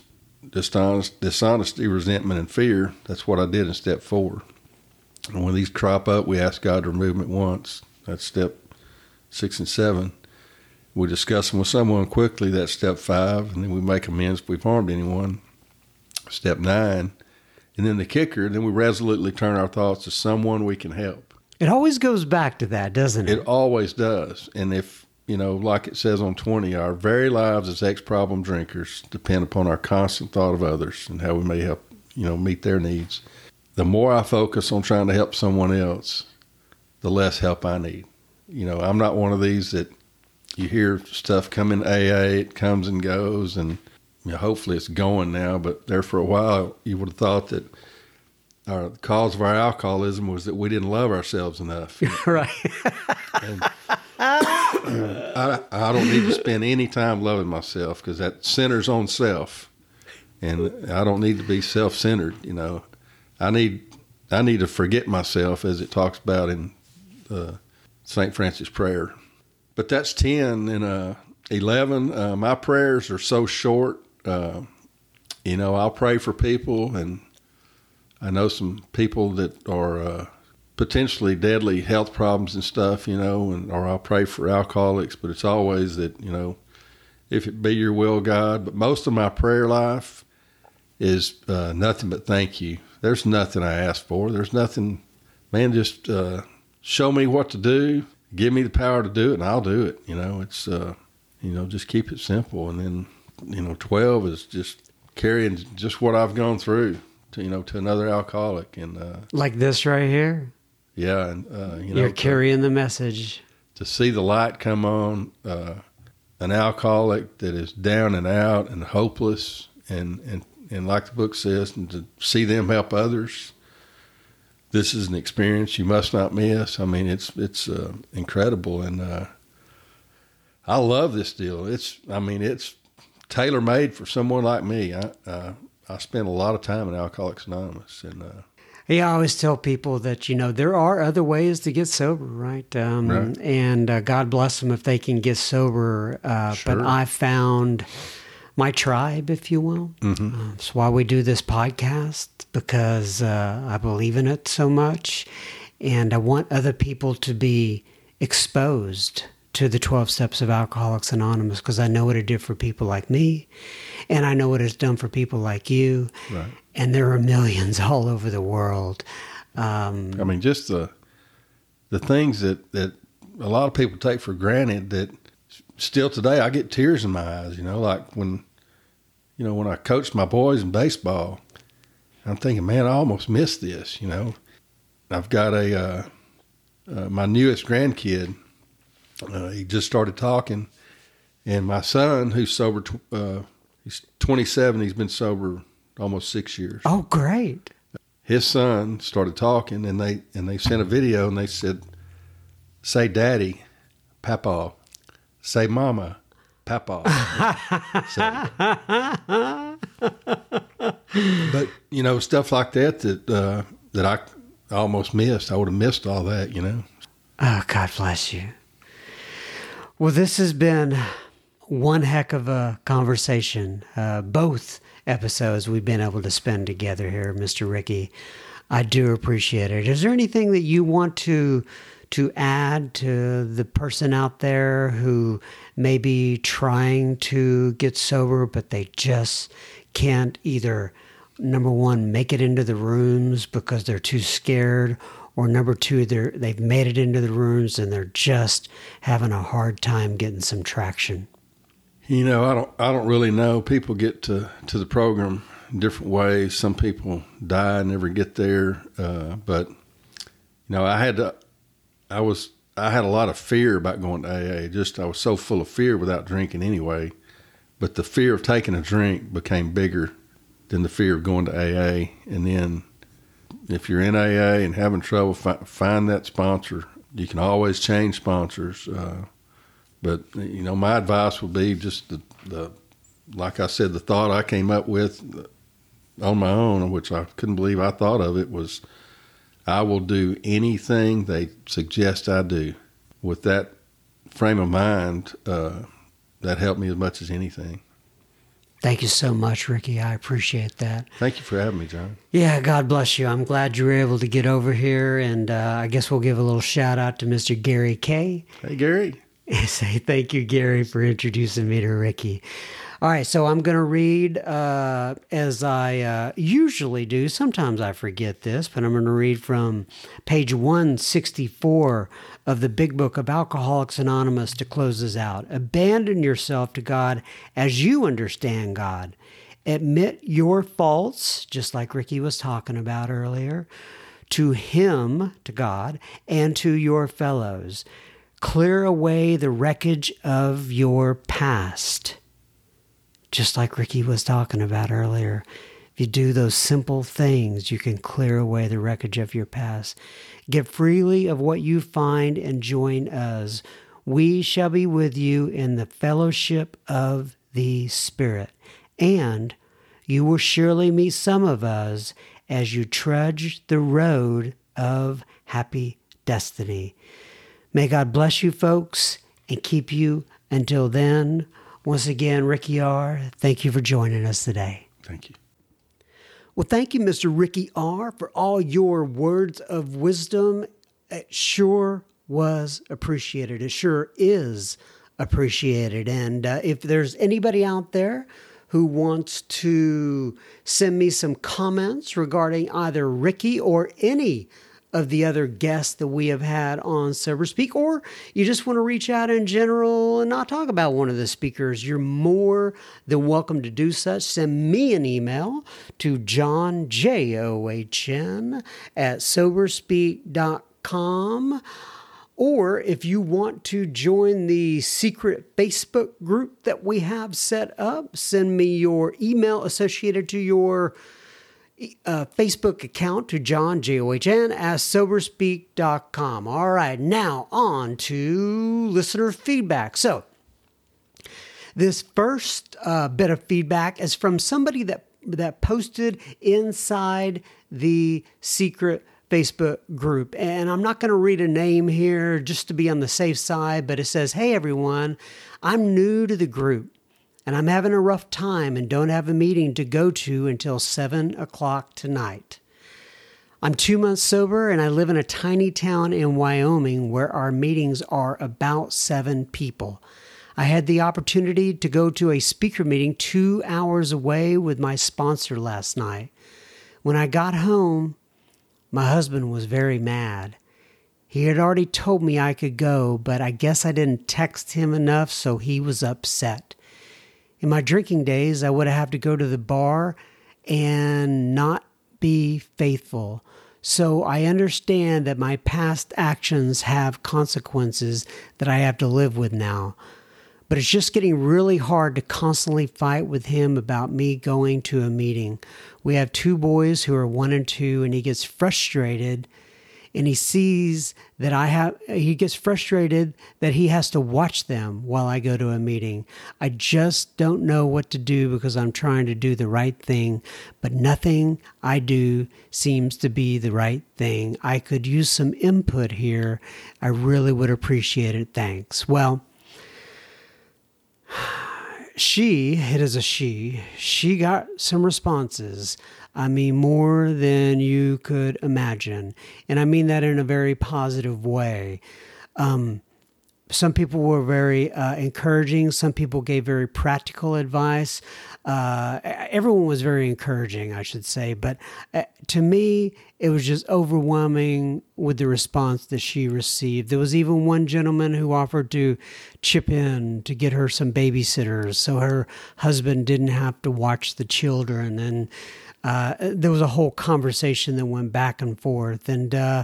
dishonest, dishonesty, resentment, and fear. That's what I did in step four. And when these crop up, we ask God to remove them at once. That's step six and seven. We discuss them with someone quickly. That's step five. And then we make amends if we've harmed anyone. Step nine. And then the kicker, then we resolutely turn our thoughts to someone we can help. It always goes back to that, doesn't it? It always does. And if, you know, like it says on 20, our very lives as ex problem drinkers depend upon our constant thought of others and how we may help, you know, meet their needs. The more I focus on trying to help someone else, the less help I need. you know, I'm not one of these that you hear stuff come in AA, it comes and goes, and you know, hopefully it's going now. But there for a while, you would have thought that our the cause of our alcoholism was that we didn't love ourselves enough. right. Uh, I, I don't need to spend any time loving myself because that centers on self, and I don't need to be self-centered. You know, I need I need to forget myself as it talks about in uh, Saint Francis prayer. But that's ten and uh, eleven. Uh, my prayers are so short. Uh, you know, I'll pray for people, and I know some people that are uh, potentially deadly health problems and stuff, you know, and or I'll pray for alcoholics, but it's always that, you know, if it be your will, God. But most of my prayer life is uh, nothing but thank you. There's nothing I ask for. There's nothing, man, just uh, show me what to do, give me the power to do it, and I'll do it. You know, it's, uh, you know, just keep it simple. And then, you know, 12 is just carrying just what I've gone through to, you know, to another alcoholic. And, uh, like this right here. yeah, and uh, you know, You're to- carrying the message. to see the light come on, uh, an alcoholic that is down and out and hopeless, and and and like the book says, and to see them help others. This is an experience you must not miss. I mean, it's it's uh, incredible, and uh, I love this deal. It's I mean, it's tailor made for someone like me. I uh, I spent a lot of time in Alcoholics Anonymous, and uh, Yeah, I always tell people that you know there are other ways to get sober, right? Um, Right. And uh, God bless them if they can get sober. Uh, But I found my tribe, if you will. Mm-hmm. Uh, that's why we do this podcast because uh, I believe in it so much, and I want other people to be exposed to the 12 steps of Alcoholics Anonymous because I know what it did for people like me, and I know what it's done for people like you. Right. And there are millions all over the world. Um, I mean, just the the things that that a lot of people take for granted that still today I get tears in my eyes. You know, like when you know when I coached my boys in baseball, I'm thinking, man, I almost missed this. You know, I've got a uh, uh, my newest grandkid. Uh, he just started talking, and my son, who's sober, tw- uh, he's 27. He's been sober almost six years oh, great. his son started talking and they and they sent a video and they said say daddy papa say mama papa So- but you know stuff like that that uh, that I almost missed I would have missed all that you know Oh, God bless you. Well, this has been one heck of a conversation. Uh, both episodes we've been able to spend together here, Mr. Ricky. I do appreciate it. Is there anything that you want to to add to the person out there who may be trying to get sober, but they just can't either number one make it into the rooms because they're too scared or number two they're they've made it into the rooms and they're just having a hard time getting some traction You know, I don't I don't really know. People get to, to the program different ways. Some people die and never get there. Uh, but you know, I had to I was I had a lot of fear about going to AA. Just I was so full of fear without drinking anyway. But the fear of taking a drink became bigger than the fear of going to AA. And then if you're in AA and having trouble, fi- find that sponsor. You can always change sponsors. Uh, but you know, my advice would be just the, the like I said, the thought I came up with on my own, which I couldn't believe I thought of it, was I will do anything they suggest I do. With that frame of mind, uh, that helped me as much as anything. thank you so much ricky i appreciate that Thank you for having me, John. yeah god bless you i'm glad you were able to get over here and uh, i guess we'll give a little shout out to mr gary k Hey, Gary. say thank you, Gary, for introducing me to Ricky. All right, so I'm going to read uh, as I uh, usually do. Sometimes I forget this, but I'm going to read from page 164 of the Big Book of Alcoholics Anonymous to close this out. Abandon yourself to God as you understand God. Admit your faults, just like Ricky was talking about earlier, to Him, to God, and to your fellows. clear away the wreckage of your past. Just like Ricky was talking about earlier. If you do those simple things, you can clear away the wreckage of your past. Give freely of what you find and join us. We shall be with you in the fellowship of the Spirit. And you will surely meet some of us as you trudge the road of happy destiny. May God bless you, folks, and keep you until then. Once again, Ricky R., thank you for joining us today. Thank you. Well, thank you, Mr. Ricky R., for all your words of wisdom. It sure was appreciated. It sure is appreciated. And uh, if there's anybody out there who wants to send me some comments regarding either Ricky or any of the other guests that we have had on Sober Speak, or you just want to reach out in general and not talk about one of the speakers, you're more than welcome to do such. Send me an email to John, J O H N, at soberspeak.com. Or if you want to join the secret Facebook group that we have set up, send me your email associated to your uh, Facebook account to John, J O H N, as soberspeak.com. All right, now on to listener feedback. So, this first uh, bit of feedback is from somebody that, that posted inside the secret Facebook group. And I'm not going to read a name here just to be on the safe side, but it says, Hey everyone, I'm new to the group and I'm having a rough time and don't have a meeting to go to until 7 o'clock tonight. I'm two months sober and I live in a tiny town in Wyoming where our meetings are about seven people. I had the opportunity to go to a speaker meeting two hours away with my sponsor last night. When I got home, my husband was very mad. He had already told me I could go, but I guess I didn't text him enough, so he was upset. In my drinking days, I would have to go to the bar and not be faithful. So I understand that my past actions have consequences that I have to live with now. But it's just getting really hard to constantly fight with him about me going to a meeting. We have two boys who are one and two, and he gets frustrated and he sees that I have, he gets frustrated that he has to watch them while I go to a meeting. I just don't know what to do because I'm trying to do the right thing, but nothing I do seems to be the right thing. I could use some input here. I really would appreciate it. Thanks. Well, she, it is a she, she got some responses. I mean, more than you could imagine. And I mean that in a very positive way. Um, some people were very uh, encouraging. Some people gave very practical advice. Uh, everyone was very encouraging, I should say. But uh, to me, it was just overwhelming with the response that she received. There was even one gentleman who offered to chip in to get her some babysitters so her husband didn't have to watch the children. And uh, there was a whole conversation that went back and forth. And uh,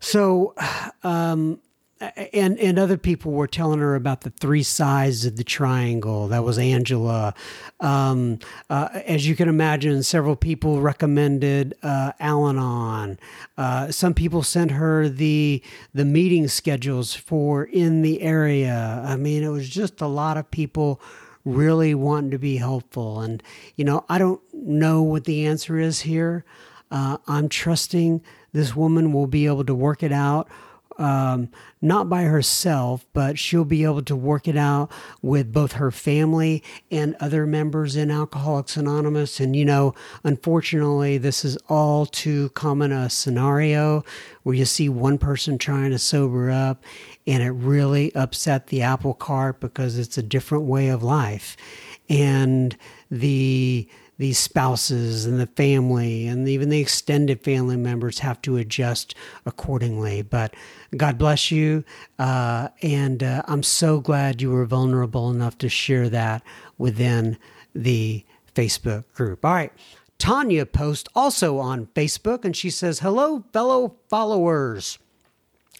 so, um, and and other people were telling her about the three sides of the triangle. That was Angela. Um, uh, as you can imagine, several people recommended uh, Al-Anon. Uh, some people sent her the the meeting schedules for in the area. I mean, it was just a lot of people really wanting to be helpful. And you know, I don't know what the answer is here. Uh, I'm trusting this woman will be able to work it out um, not by herself, but she'll be able to work it out with both her family and other members in Alcoholics Anonymous. And, you know, unfortunately, this is all too common a scenario where you see one person trying to sober up and it really upset the apple cart because it's a different way of life. And the these spouses and the family and even the extended family members have to adjust accordingly. But God bless you. Uh, and uh, I'm so glad you were vulnerable enough to share that within the Facebook group. All right. Tanya posts also on Facebook and she says, Hello, fellow followers.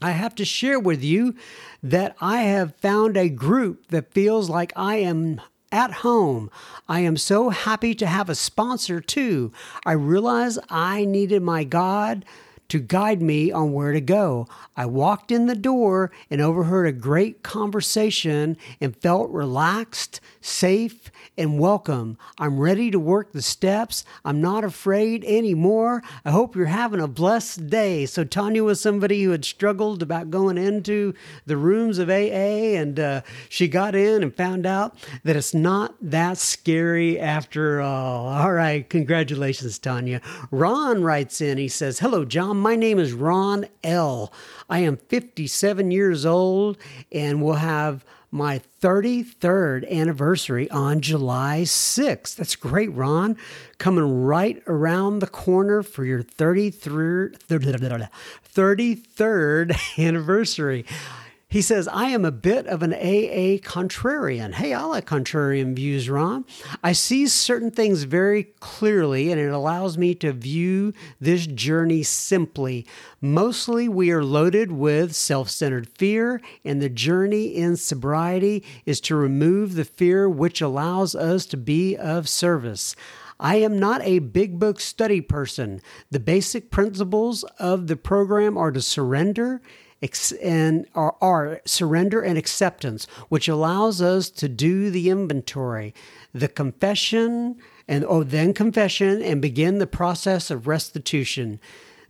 I have to share with you that I have found a group that feels like I am at home. I am so happy to have a sponsor too. I realize I needed my God to guide me on where to go. I walked in the door and overheard a great conversation and felt relaxed, safe, and welcome. I'm ready to work the steps. I'm not afraid anymore. I hope you're having a blessed day. So, Tanya was somebody who had struggled about going into the rooms of AA, and uh, she got in and found out that it's not that scary after all. All right, congratulations, Tanya. Ron writes in, he says, Hello, John. My name is Ron L. I am 57 years old and will have my 33rd anniversary on July 6th. That's great, Ron. Coming right around the corner for your 33rd, 33rd anniversary. He says, I am a bit of an AA contrarian. Hey, I like contrarian views, Ron. I see certain things very clearly, and it allows me to view this journey simply. Mostly, we are loaded with self centered fear, and the journey in sobriety is to remove the fear which allows us to be of service. I am not a big book study person. The basic principles of the program are to surrender and are, are surrender and acceptance, which allows us to do the inventory, the confession, and oh, then confession, and begin the process of restitution.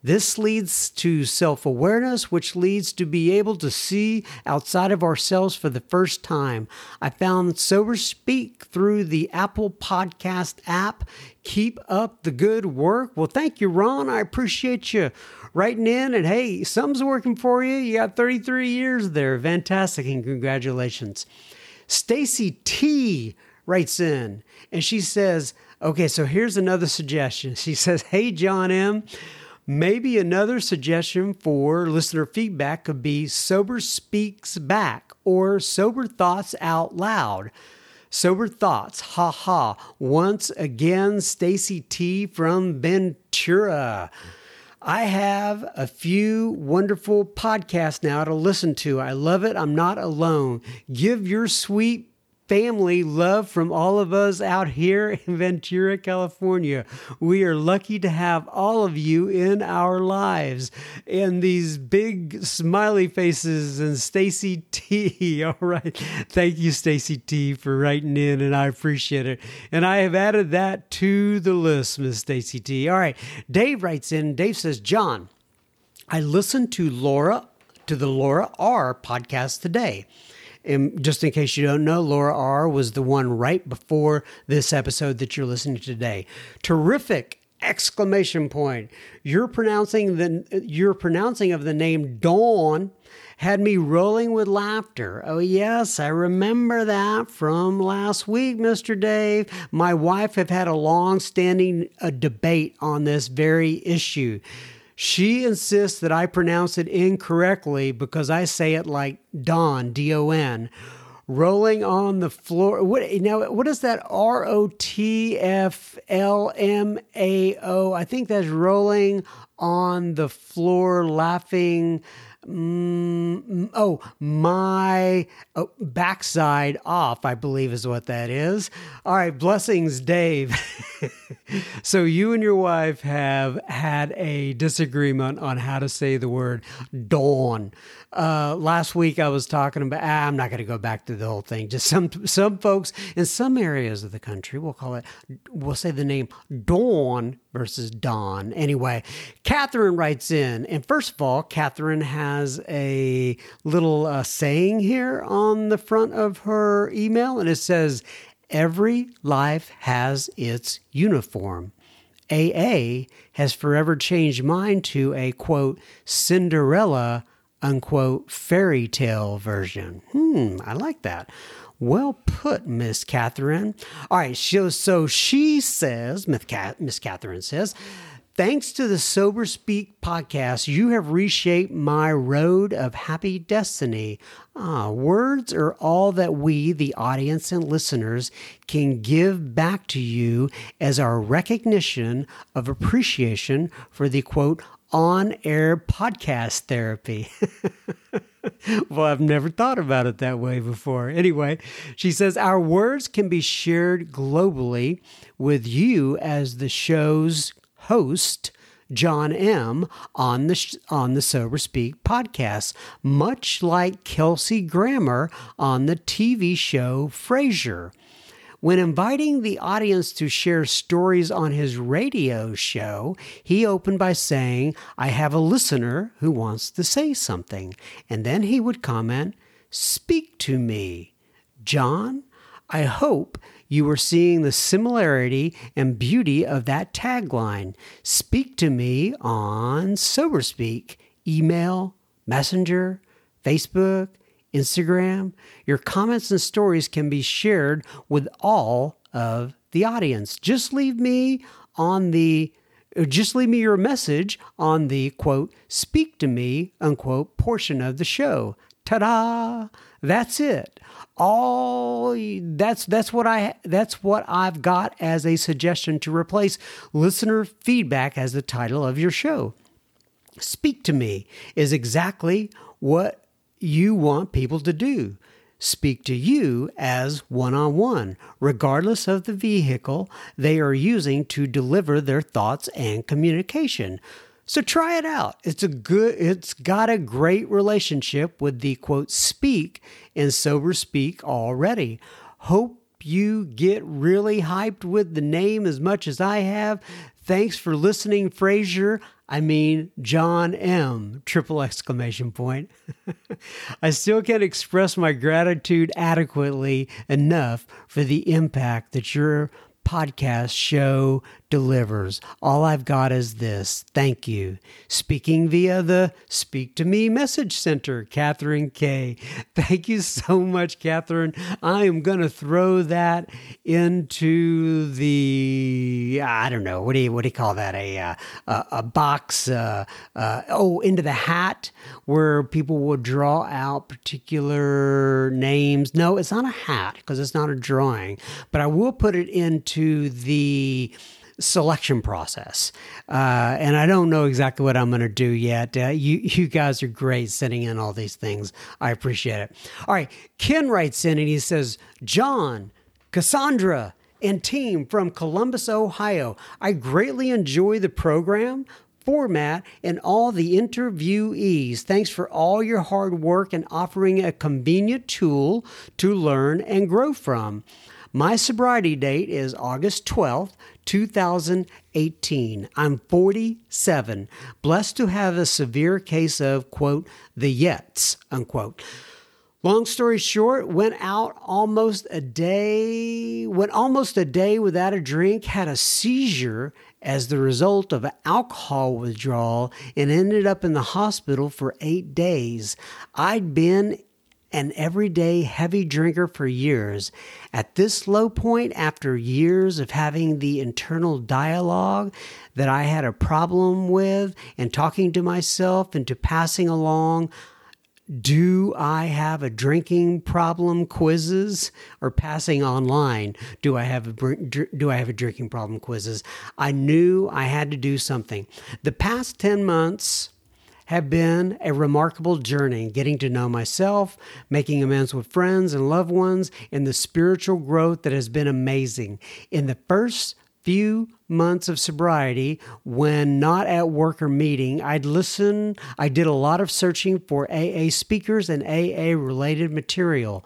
This leads to self awareness, which leads to be able to see outside of ourselves for the first time. I found Sober Speak through the Apple Podcast app. Keep up the good work. Well, thank you, Ron. I appreciate you writing in. And hey, something's working for you. You got 33 years there. Fantastic. And congratulations. Stacy T writes in and she says, Okay, so here's another suggestion. She says, Hey, John M. Maybe another suggestion for listener feedback could be Sober Speaks Back or Sober Thoughts Out Loud. Sober Thoughts, ha ha. Once again, Stacy T from Ventura. I have a few wonderful podcasts now to listen to. I love it. I'm not alone. Give your sweet family love from all of us out here in Ventura, California. We are lucky to have all of you in our lives. And these big smiley faces and Stacy T. All right. Thank you, Stacy T, for writing in, and I appreciate it. And I have added that to the list, Miss Stacy T. All right. Dave writes in. Dave says, John, I listened to Laura to the Laura R podcast today. And just in case you don't know, Laura R was the one right before this episode that you're listening to today. Terrific exclamation point. You're pronouncing the your pronouncing of the name Dawn had me rolling with laughter. Oh, yes, I remember that from last week, Mr. Dave. My wife have had a long standing uh, debate on this very issue. She insists that I pronounce it incorrectly because I say it like Don, D O N. Rolling on the floor. What now? What is that? R O T F L M A O. I think that's rolling on the floor, laughing Mm, oh, my oh, backside off, I believe is what that is. All right, blessings, Dave. so, you and your wife have had a disagreement on how to say the word dawn. Uh, last week, I was talking about, ah, I'm not going to go back to the whole thing. Just some, some folks in some areas of the country, we'll call it, we'll say the name dawn versus dawn. Anyway, Catherine writes in, and first of all, Catherine has has a little uh, saying here on the front of her email, and it says, Every life has its uniform. AA has forever changed mine to a quote, Cinderella, unquote, fairy tale version. Hmm, I like that. Well put, Miss Catherine. All right, so, so she says, Miss Catherine says, Thanks to the Sober Speak podcast, you have reshaped my road of happy destiny. Ah, words are all that we, the audience and listeners, can give back to you as our recognition of appreciation for the quote, on air podcast therapy. well, I've never thought about it that way before. Anyway, she says our words can be shared globally with you as the show's host. John M on the on the Sober Speak podcast, much like Kelsey Grammer on the TV show Frasier. When inviting the audience to share stories on his radio show, he opened by saying, I have a listener who wants to say something. And then he would comment, Speak to me. John, I hope you are seeing the similarity and beauty of that tagline. Speak to me on Sober Speak, email, messenger, Facebook, Instagram. Your comments and stories can be shared with all of the audience. Just leave me on the just leave me your message on the quote speak to me unquote portion of the show. Ta-da! That's it. All that's that's what I that's what I've got as a suggestion to replace listener feedback as the title of your show. Speak to me is exactly what you want people to do. Speak to you as one on one, regardless of the vehicle they are using to deliver their thoughts and communication. So try it out. It's a good it's got a great relationship with the quote speak and sober speak already. Hope you get really hyped with the name as much as I have. Thanks for listening, Frasier. I mean, John M. Triple exclamation point. I still can't express my gratitude adequately enough for the impact that your podcast show delivers. All I've got is this. Thank you. Speaking via the Speak to Me message center, Catherine K. Thank you so much, Catherine. I am going to throw that into the, I don't know, what do you, what do you call that? A, uh, a, a box, uh, uh, oh, into the hat where people will draw out particular names. No, it's not a hat because it's not a drawing, but I will put it into the, selection process. Uh, and I don't know exactly what I'm going to do yet. Uh, you, you guys are great sending in all these things. I appreciate it. All right. Ken writes in and he says, John, Cassandra, and team from Columbus, Ohio. I greatly enjoy the program format and all the interviewees. Thanks for all your hard work and offering a convenient tool to learn and grow from. My sobriety date is August 12th, 2018. I'm 47, blessed to have a severe case of, quote, the yets, unquote. Long story short, went out almost a day, went almost a day without a drink, had a seizure as the result of alcohol withdrawal, and ended up in the hospital for eight days. I'd been an everyday heavy drinker for years. At this low point, after years of having the internal dialogue that I had a problem with and talking to myself and to passing along, do I have a drinking problem quizzes or passing online? Do I have a do I have a drinking problem quizzes? I knew I had to do something. The past 10 months have been a remarkable journey, getting to know myself, making amends with friends and loved ones, and the spiritual growth that has been amazing. In the first few months of sobriety, when not at work or meeting, I'd listen, I did a lot of searching for AA speakers and AA related material.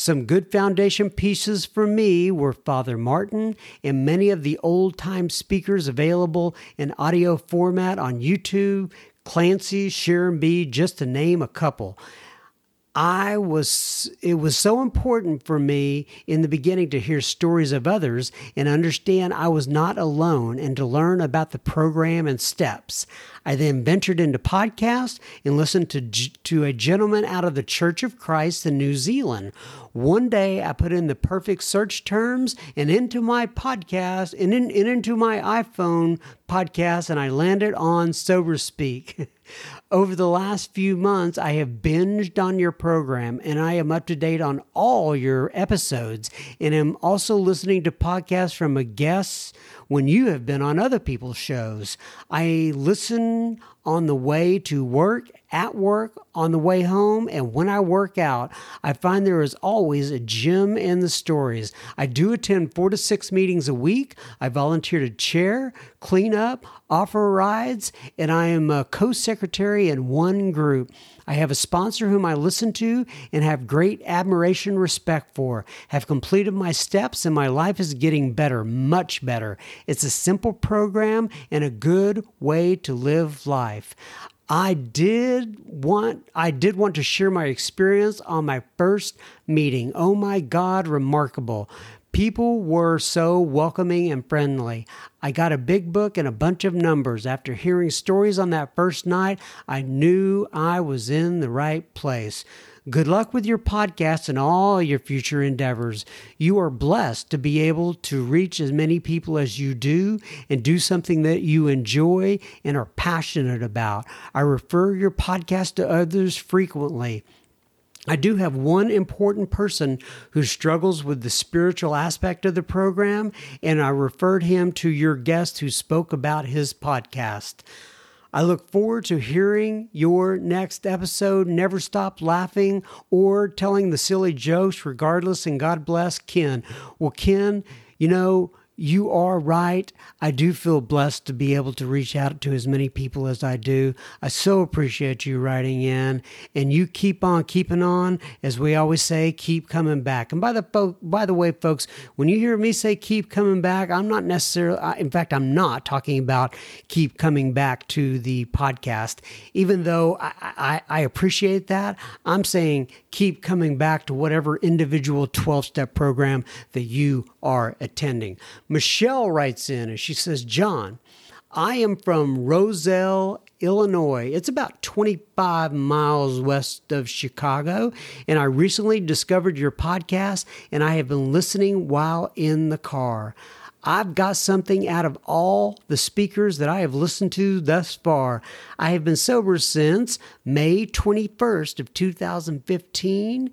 Some good foundation pieces for me were Father Martin and many of the old time speakers available in audio format on YouTube, Clancy, Sharon B, just to name a couple. I was, it was so important for me in the beginning to hear stories of others and understand I was not alone and to learn about the program and steps. I then ventured into podcasts and listened to, to a gentleman out of the Church of Christ in New Zealand. One day I put in the perfect search terms and into my podcast and, in, and into my iPhone podcast and I landed on Sober Speak. Over the last few months, I have binged on your program and I am up to date on all your episodes and am also listening to podcasts from a guest when you have been on other people's shows. I listen on the way to work, at work, on the way home, and when I work out. I find there is always a gem in the stories. I do attend four to six meetings a week. I volunteer to chair, clean up, offer rides, and I am a co secretary in one group. I have a sponsor whom I listen to and have great admiration, respect for. Have completed my steps and my life is getting better, much better. It's a simple program and a good way to live life. I did want I did want to share my experience on my first meeting. Oh my god, remarkable. People were so welcoming and friendly. I got a big book and a bunch of numbers. After hearing stories on that first night, I knew I was in the right place. Good luck with your podcast and all your future endeavors. You are blessed to be able to reach as many people as you do and do something that you enjoy and are passionate about. I refer your podcast to others frequently. I do have one important person who struggles with the spiritual aspect of the program, and I referred him to your guest who spoke about his podcast. I look forward to hearing your next episode. Never stop laughing or telling the silly jokes, regardless, and God bless Ken. Well, Ken, you know, you are right. I do feel blessed to be able to reach out to as many people as I do. I so appreciate you writing in, and you keep on keeping on. As we always say, keep coming back. And by the fo- by the way, folks, when you hear me say keep coming back, I'm not necessarily. In fact, I'm not talking about keep coming back to the podcast. Even though I, I, I appreciate that, I'm saying keep coming back to whatever individual 12 step program that you are attending. Michelle writes in and she says, John, I am from Roselle, Illinois. It's about 25 miles west of Chicago. And I recently discovered your podcast and I have been listening while in the car. I've got something out of all the speakers that I have listened to thus far. I have been sober since May 21st of 2015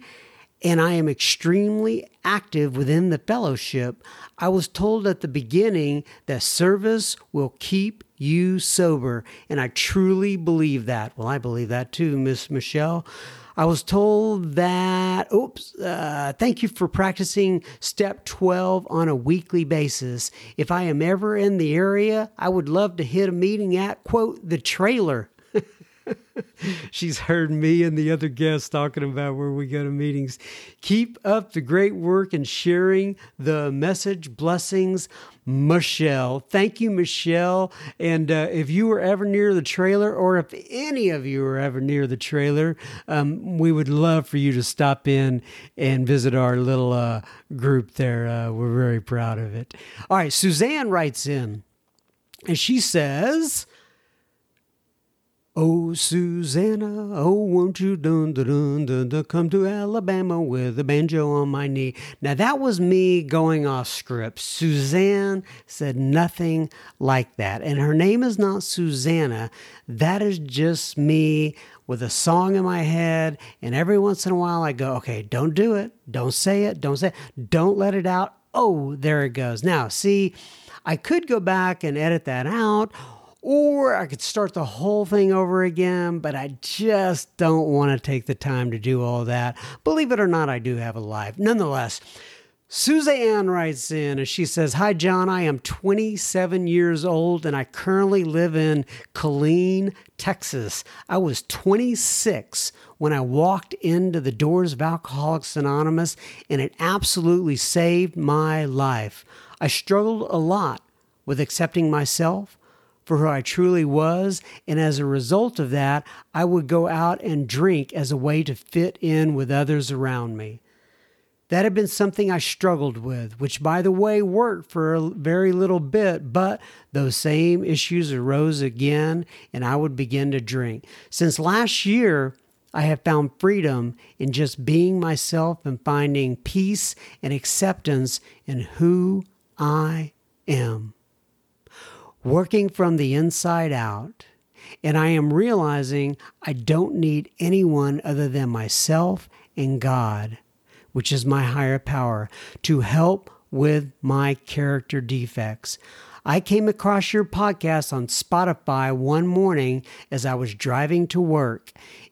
and I am extremely active within the fellowship. I was told at the beginning that service will keep you sober, and I truly believe that. Well, I believe that too, Miss Michelle. I was told that, oops, uh, thank you for practicing step 12 on a weekly basis. If I am ever in the area, I would love to hit a meeting at, quote, the trailer She's heard me and the other guests talking about where we go to meetings. Keep up the great work and sharing the message. Blessings, Michelle. Thank you, Michelle. And uh, if you were ever near the trailer, or if any of you are ever near the trailer, um, we would love for you to stop in and visit our little uh, group there. Uh, we're very proud of it. All right, Suzanne writes in, and she says, Oh, Susanna, oh, won't you dun dun dun dun, dun come to Alabama with a banjo on my knee? Now, that was me going off script. Suzanne said nothing like that. And her name is not Susanna. That is just me with a song in my head. And every once in a while, I go, okay, don't do it. Don't say it. Don't say it. Don't let it out. Oh, there it goes. Now, see, I could go back and edit that out or I could start the whole thing over again, but I just don't want to take the time to do all that. Believe it or not, I do have a life. Nonetheless, Suzanne writes in and she says, Hi, John. I am 27 years old and I currently live in Killeen, Texas. I was 26 when I walked into the doors of Alcoholics Anonymous and it absolutely saved my life. I struggled a lot with accepting myself, for who I truly was. And as a result of that, I would go out and drink as a way to fit in with others around me. That had been something I struggled with, which, by the way, worked for a very little bit, but those same issues arose again, and I would begin to drink. Since last year, I have found freedom in just being myself and finding peace and acceptance in who I am working from the inside out. And I am realizing I don't need anyone other than myself and God, which is my higher power, to help with my character defects. I came across your podcast on Spotify one morning as I was driving to work.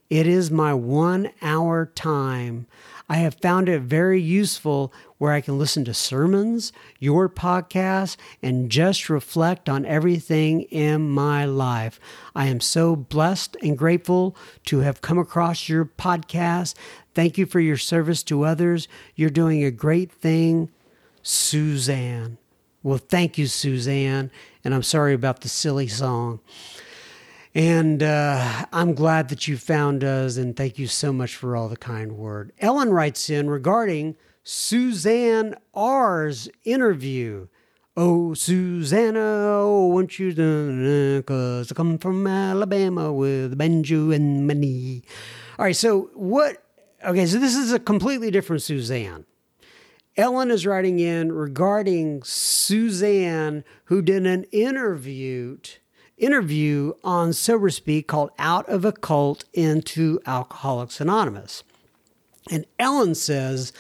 It is my one hour time. I have found it very useful where I can listen to sermons, your podcast, and just reflect on everything in my life. I am so blessed and grateful to have come across your podcast. Thank you for your service to others. You're doing a great thing, Suzanne. Well, thank you, Suzanne. And I'm sorry about the silly song. And uh, I'm glad that you found us, and thank you so much for all the kind word. Ellen writes in regarding Suzanne R's interview. Oh, Susanna, oh, won't you do Cause I come from Alabama with a banjo and money. All right, so what? Okay, so this is a completely different Suzanne. Ellen is writing in regarding Suzanne, who did an interview interview on Sober Speak called Out of a Cult into Alcoholics Anonymous. And Ellen says,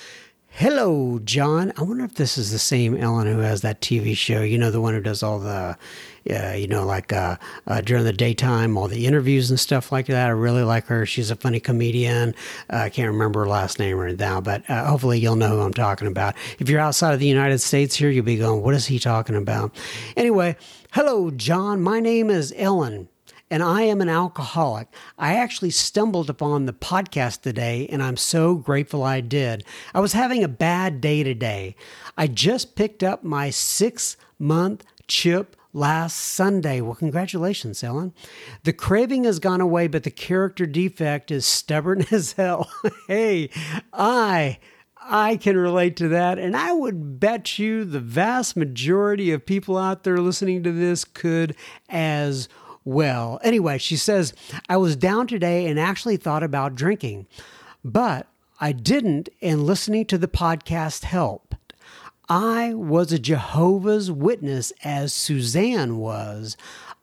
Hello, John. I wonder if this is the same Ellen who has that TV show. You know, the one who does all the, uh, you know, like uh, uh, during the daytime, all the interviews and stuff like that. I really like her. She's a funny comedian. Uh, I can't remember her last name right now, but uh, hopefully you'll know who I'm talking about. If you're outside of the United States here, you'll be going, what is he talking about? Anyway, hello, John. My name is Ellen and I am an alcoholic. I actually stumbled upon the podcast today, and I'm so grateful I did. I was having a bad day today. I just picked up my six month chip last Sunday. Well, congratulations, Ellen. The craving has gone away, but the character defect is stubborn as hell. hey, I. I can relate to that. And I would bet you the vast majority of people out there listening to this could as well. Anyway, she says, I was down today and actually thought about drinking, but I didn't, and listening to the podcast helped. I was a Jehovah's Witness as Suzanne was.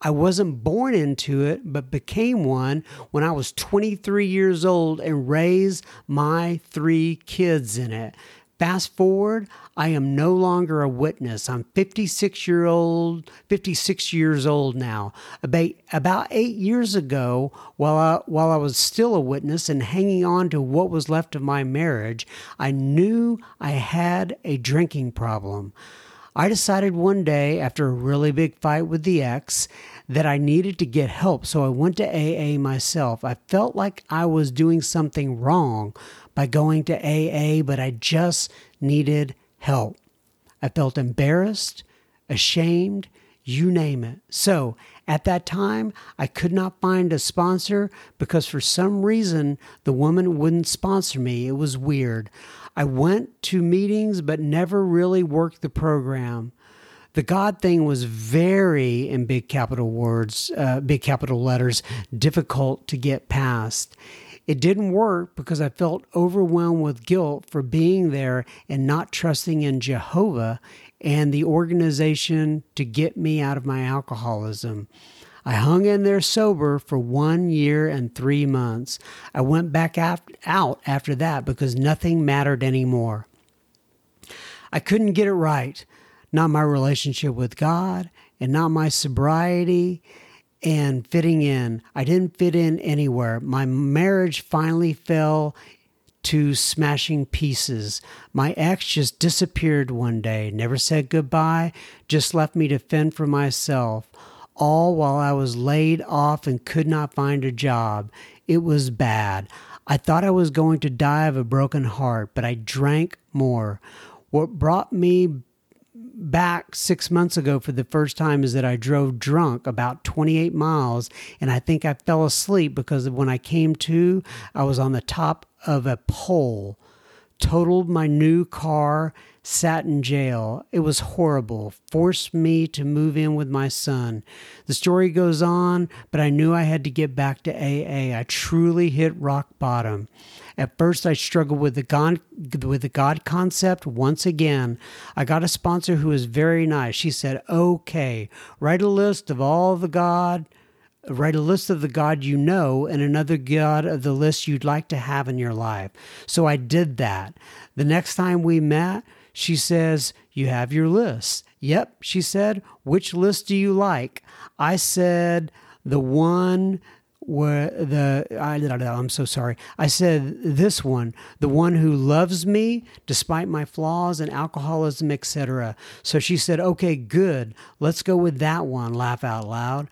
I wasn't born into it, but became one when I was 23 years old and raised my three kids in it. Fast forward, I am no longer a witness. I'm 56 year old, 56 years old now. About, eight years ago, while I, while I was still a witness and hanging on to what was left of my marriage, I knew I had a drinking problem. I decided one day, after a really big fight with the ex, that I needed to get help, so I went to AA myself. I felt like I was doing something wrong by going to AA, but I just needed help. I felt embarrassed, ashamed, you name it. So at that time, I could not find a sponsor because for some reason the woman wouldn't sponsor me. It was weird. I went to meetings but never really worked the program. The God thing was very, in big capital words, uh, big capital letters, difficult to get past. It didn't work because I felt overwhelmed with guilt for being there and not trusting in Jehovah and the organization to get me out of my alcoholism. I hung in there sober for one year and three months. I went back out after that because nothing mattered anymore. I couldn't get it right. Not my relationship with God and not my sobriety and fitting in. I didn't fit in anywhere. My marriage finally fell to smashing pieces. My ex just disappeared one day, never said goodbye, just left me to fend for myself, all while I was laid off and could not find a job. It was bad. I thought I was going to die of a broken heart, but I drank more. What brought me back six months ago for the first time is that I drove drunk about 28 miles and I think I fell asleep because when I came to, I was on the top of a pole, totaled my new car, sat in jail. It was horrible, forced me to move in with my son. The story goes on, but I knew I had to get back to AA. I truly hit rock bottom. At first, I struggled with the God, with the God concept once again. I got a sponsor who was very nice. She said, "Okay, write a list of all the God." Write a list of the God you know and another God of the list you'd like to have in your life. So I did that. The next time we met, She says, You have your list. Yep, she said, Which list do you like? I said, The one where the I, I'm so sorry. I said this one, the one who loves me despite my flaws and alcoholism, etc. So she said, "Okay, good. Let's go with that one." Laugh out loud.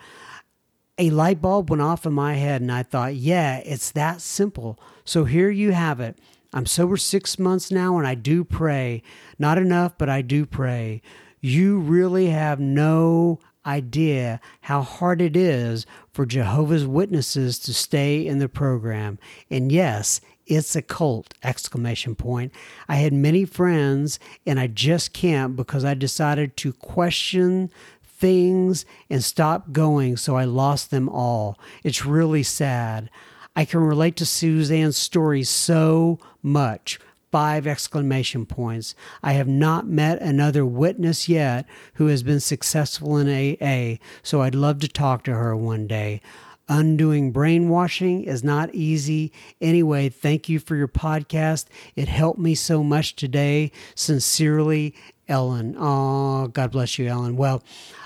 A light bulb went off in my head, and I thought, "Yeah, it's that simple." So here you have it. I'm sober six months now, and I do pray. Not enough, but I do pray. You really have no idea how hard it is for Jehovah's Witnesses to stay in the program. And yes, it's a cult exclamation point. I had many friends and I just can't because I decided to question things and stop going so I lost them all. It's really sad. I can relate to Suzanne's story so much five exclamation points. I have not met another witness yet who has been successful in AA, so I'd love to talk to her one day. Undoing brainwashing is not easy. Anyway, thank you for your podcast. It helped me so much today. Sincerely, Ellen. Oh, God bless you, Ellen. Well,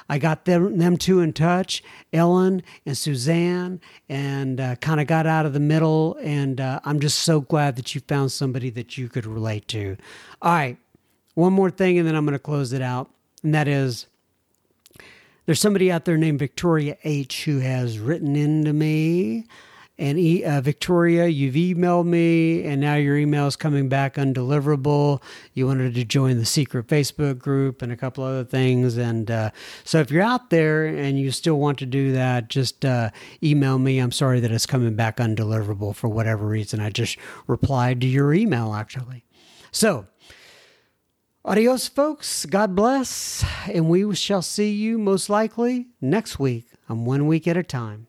I got them, them two in touch, Ellen and Suzanne, and uh, kind of got out of the middle. And uh, I'm just so glad that you found somebody that you could relate to. All right, one more thing, and then I'm going to close it out. And that is there's somebody out there named Victoria H who has written into me and uh, Victoria, you've emailed me, and now your email is coming back undeliverable. You wanted to join the secret Facebook group and a couple other things. And uh, so, if you're out there and you still want to do that, just uh, email me. I'm sorry that it's coming back undeliverable for whatever reason. I just replied to your email, actually. So, adios, folks. God bless. And we shall see you most likely next week on One Week at a Time.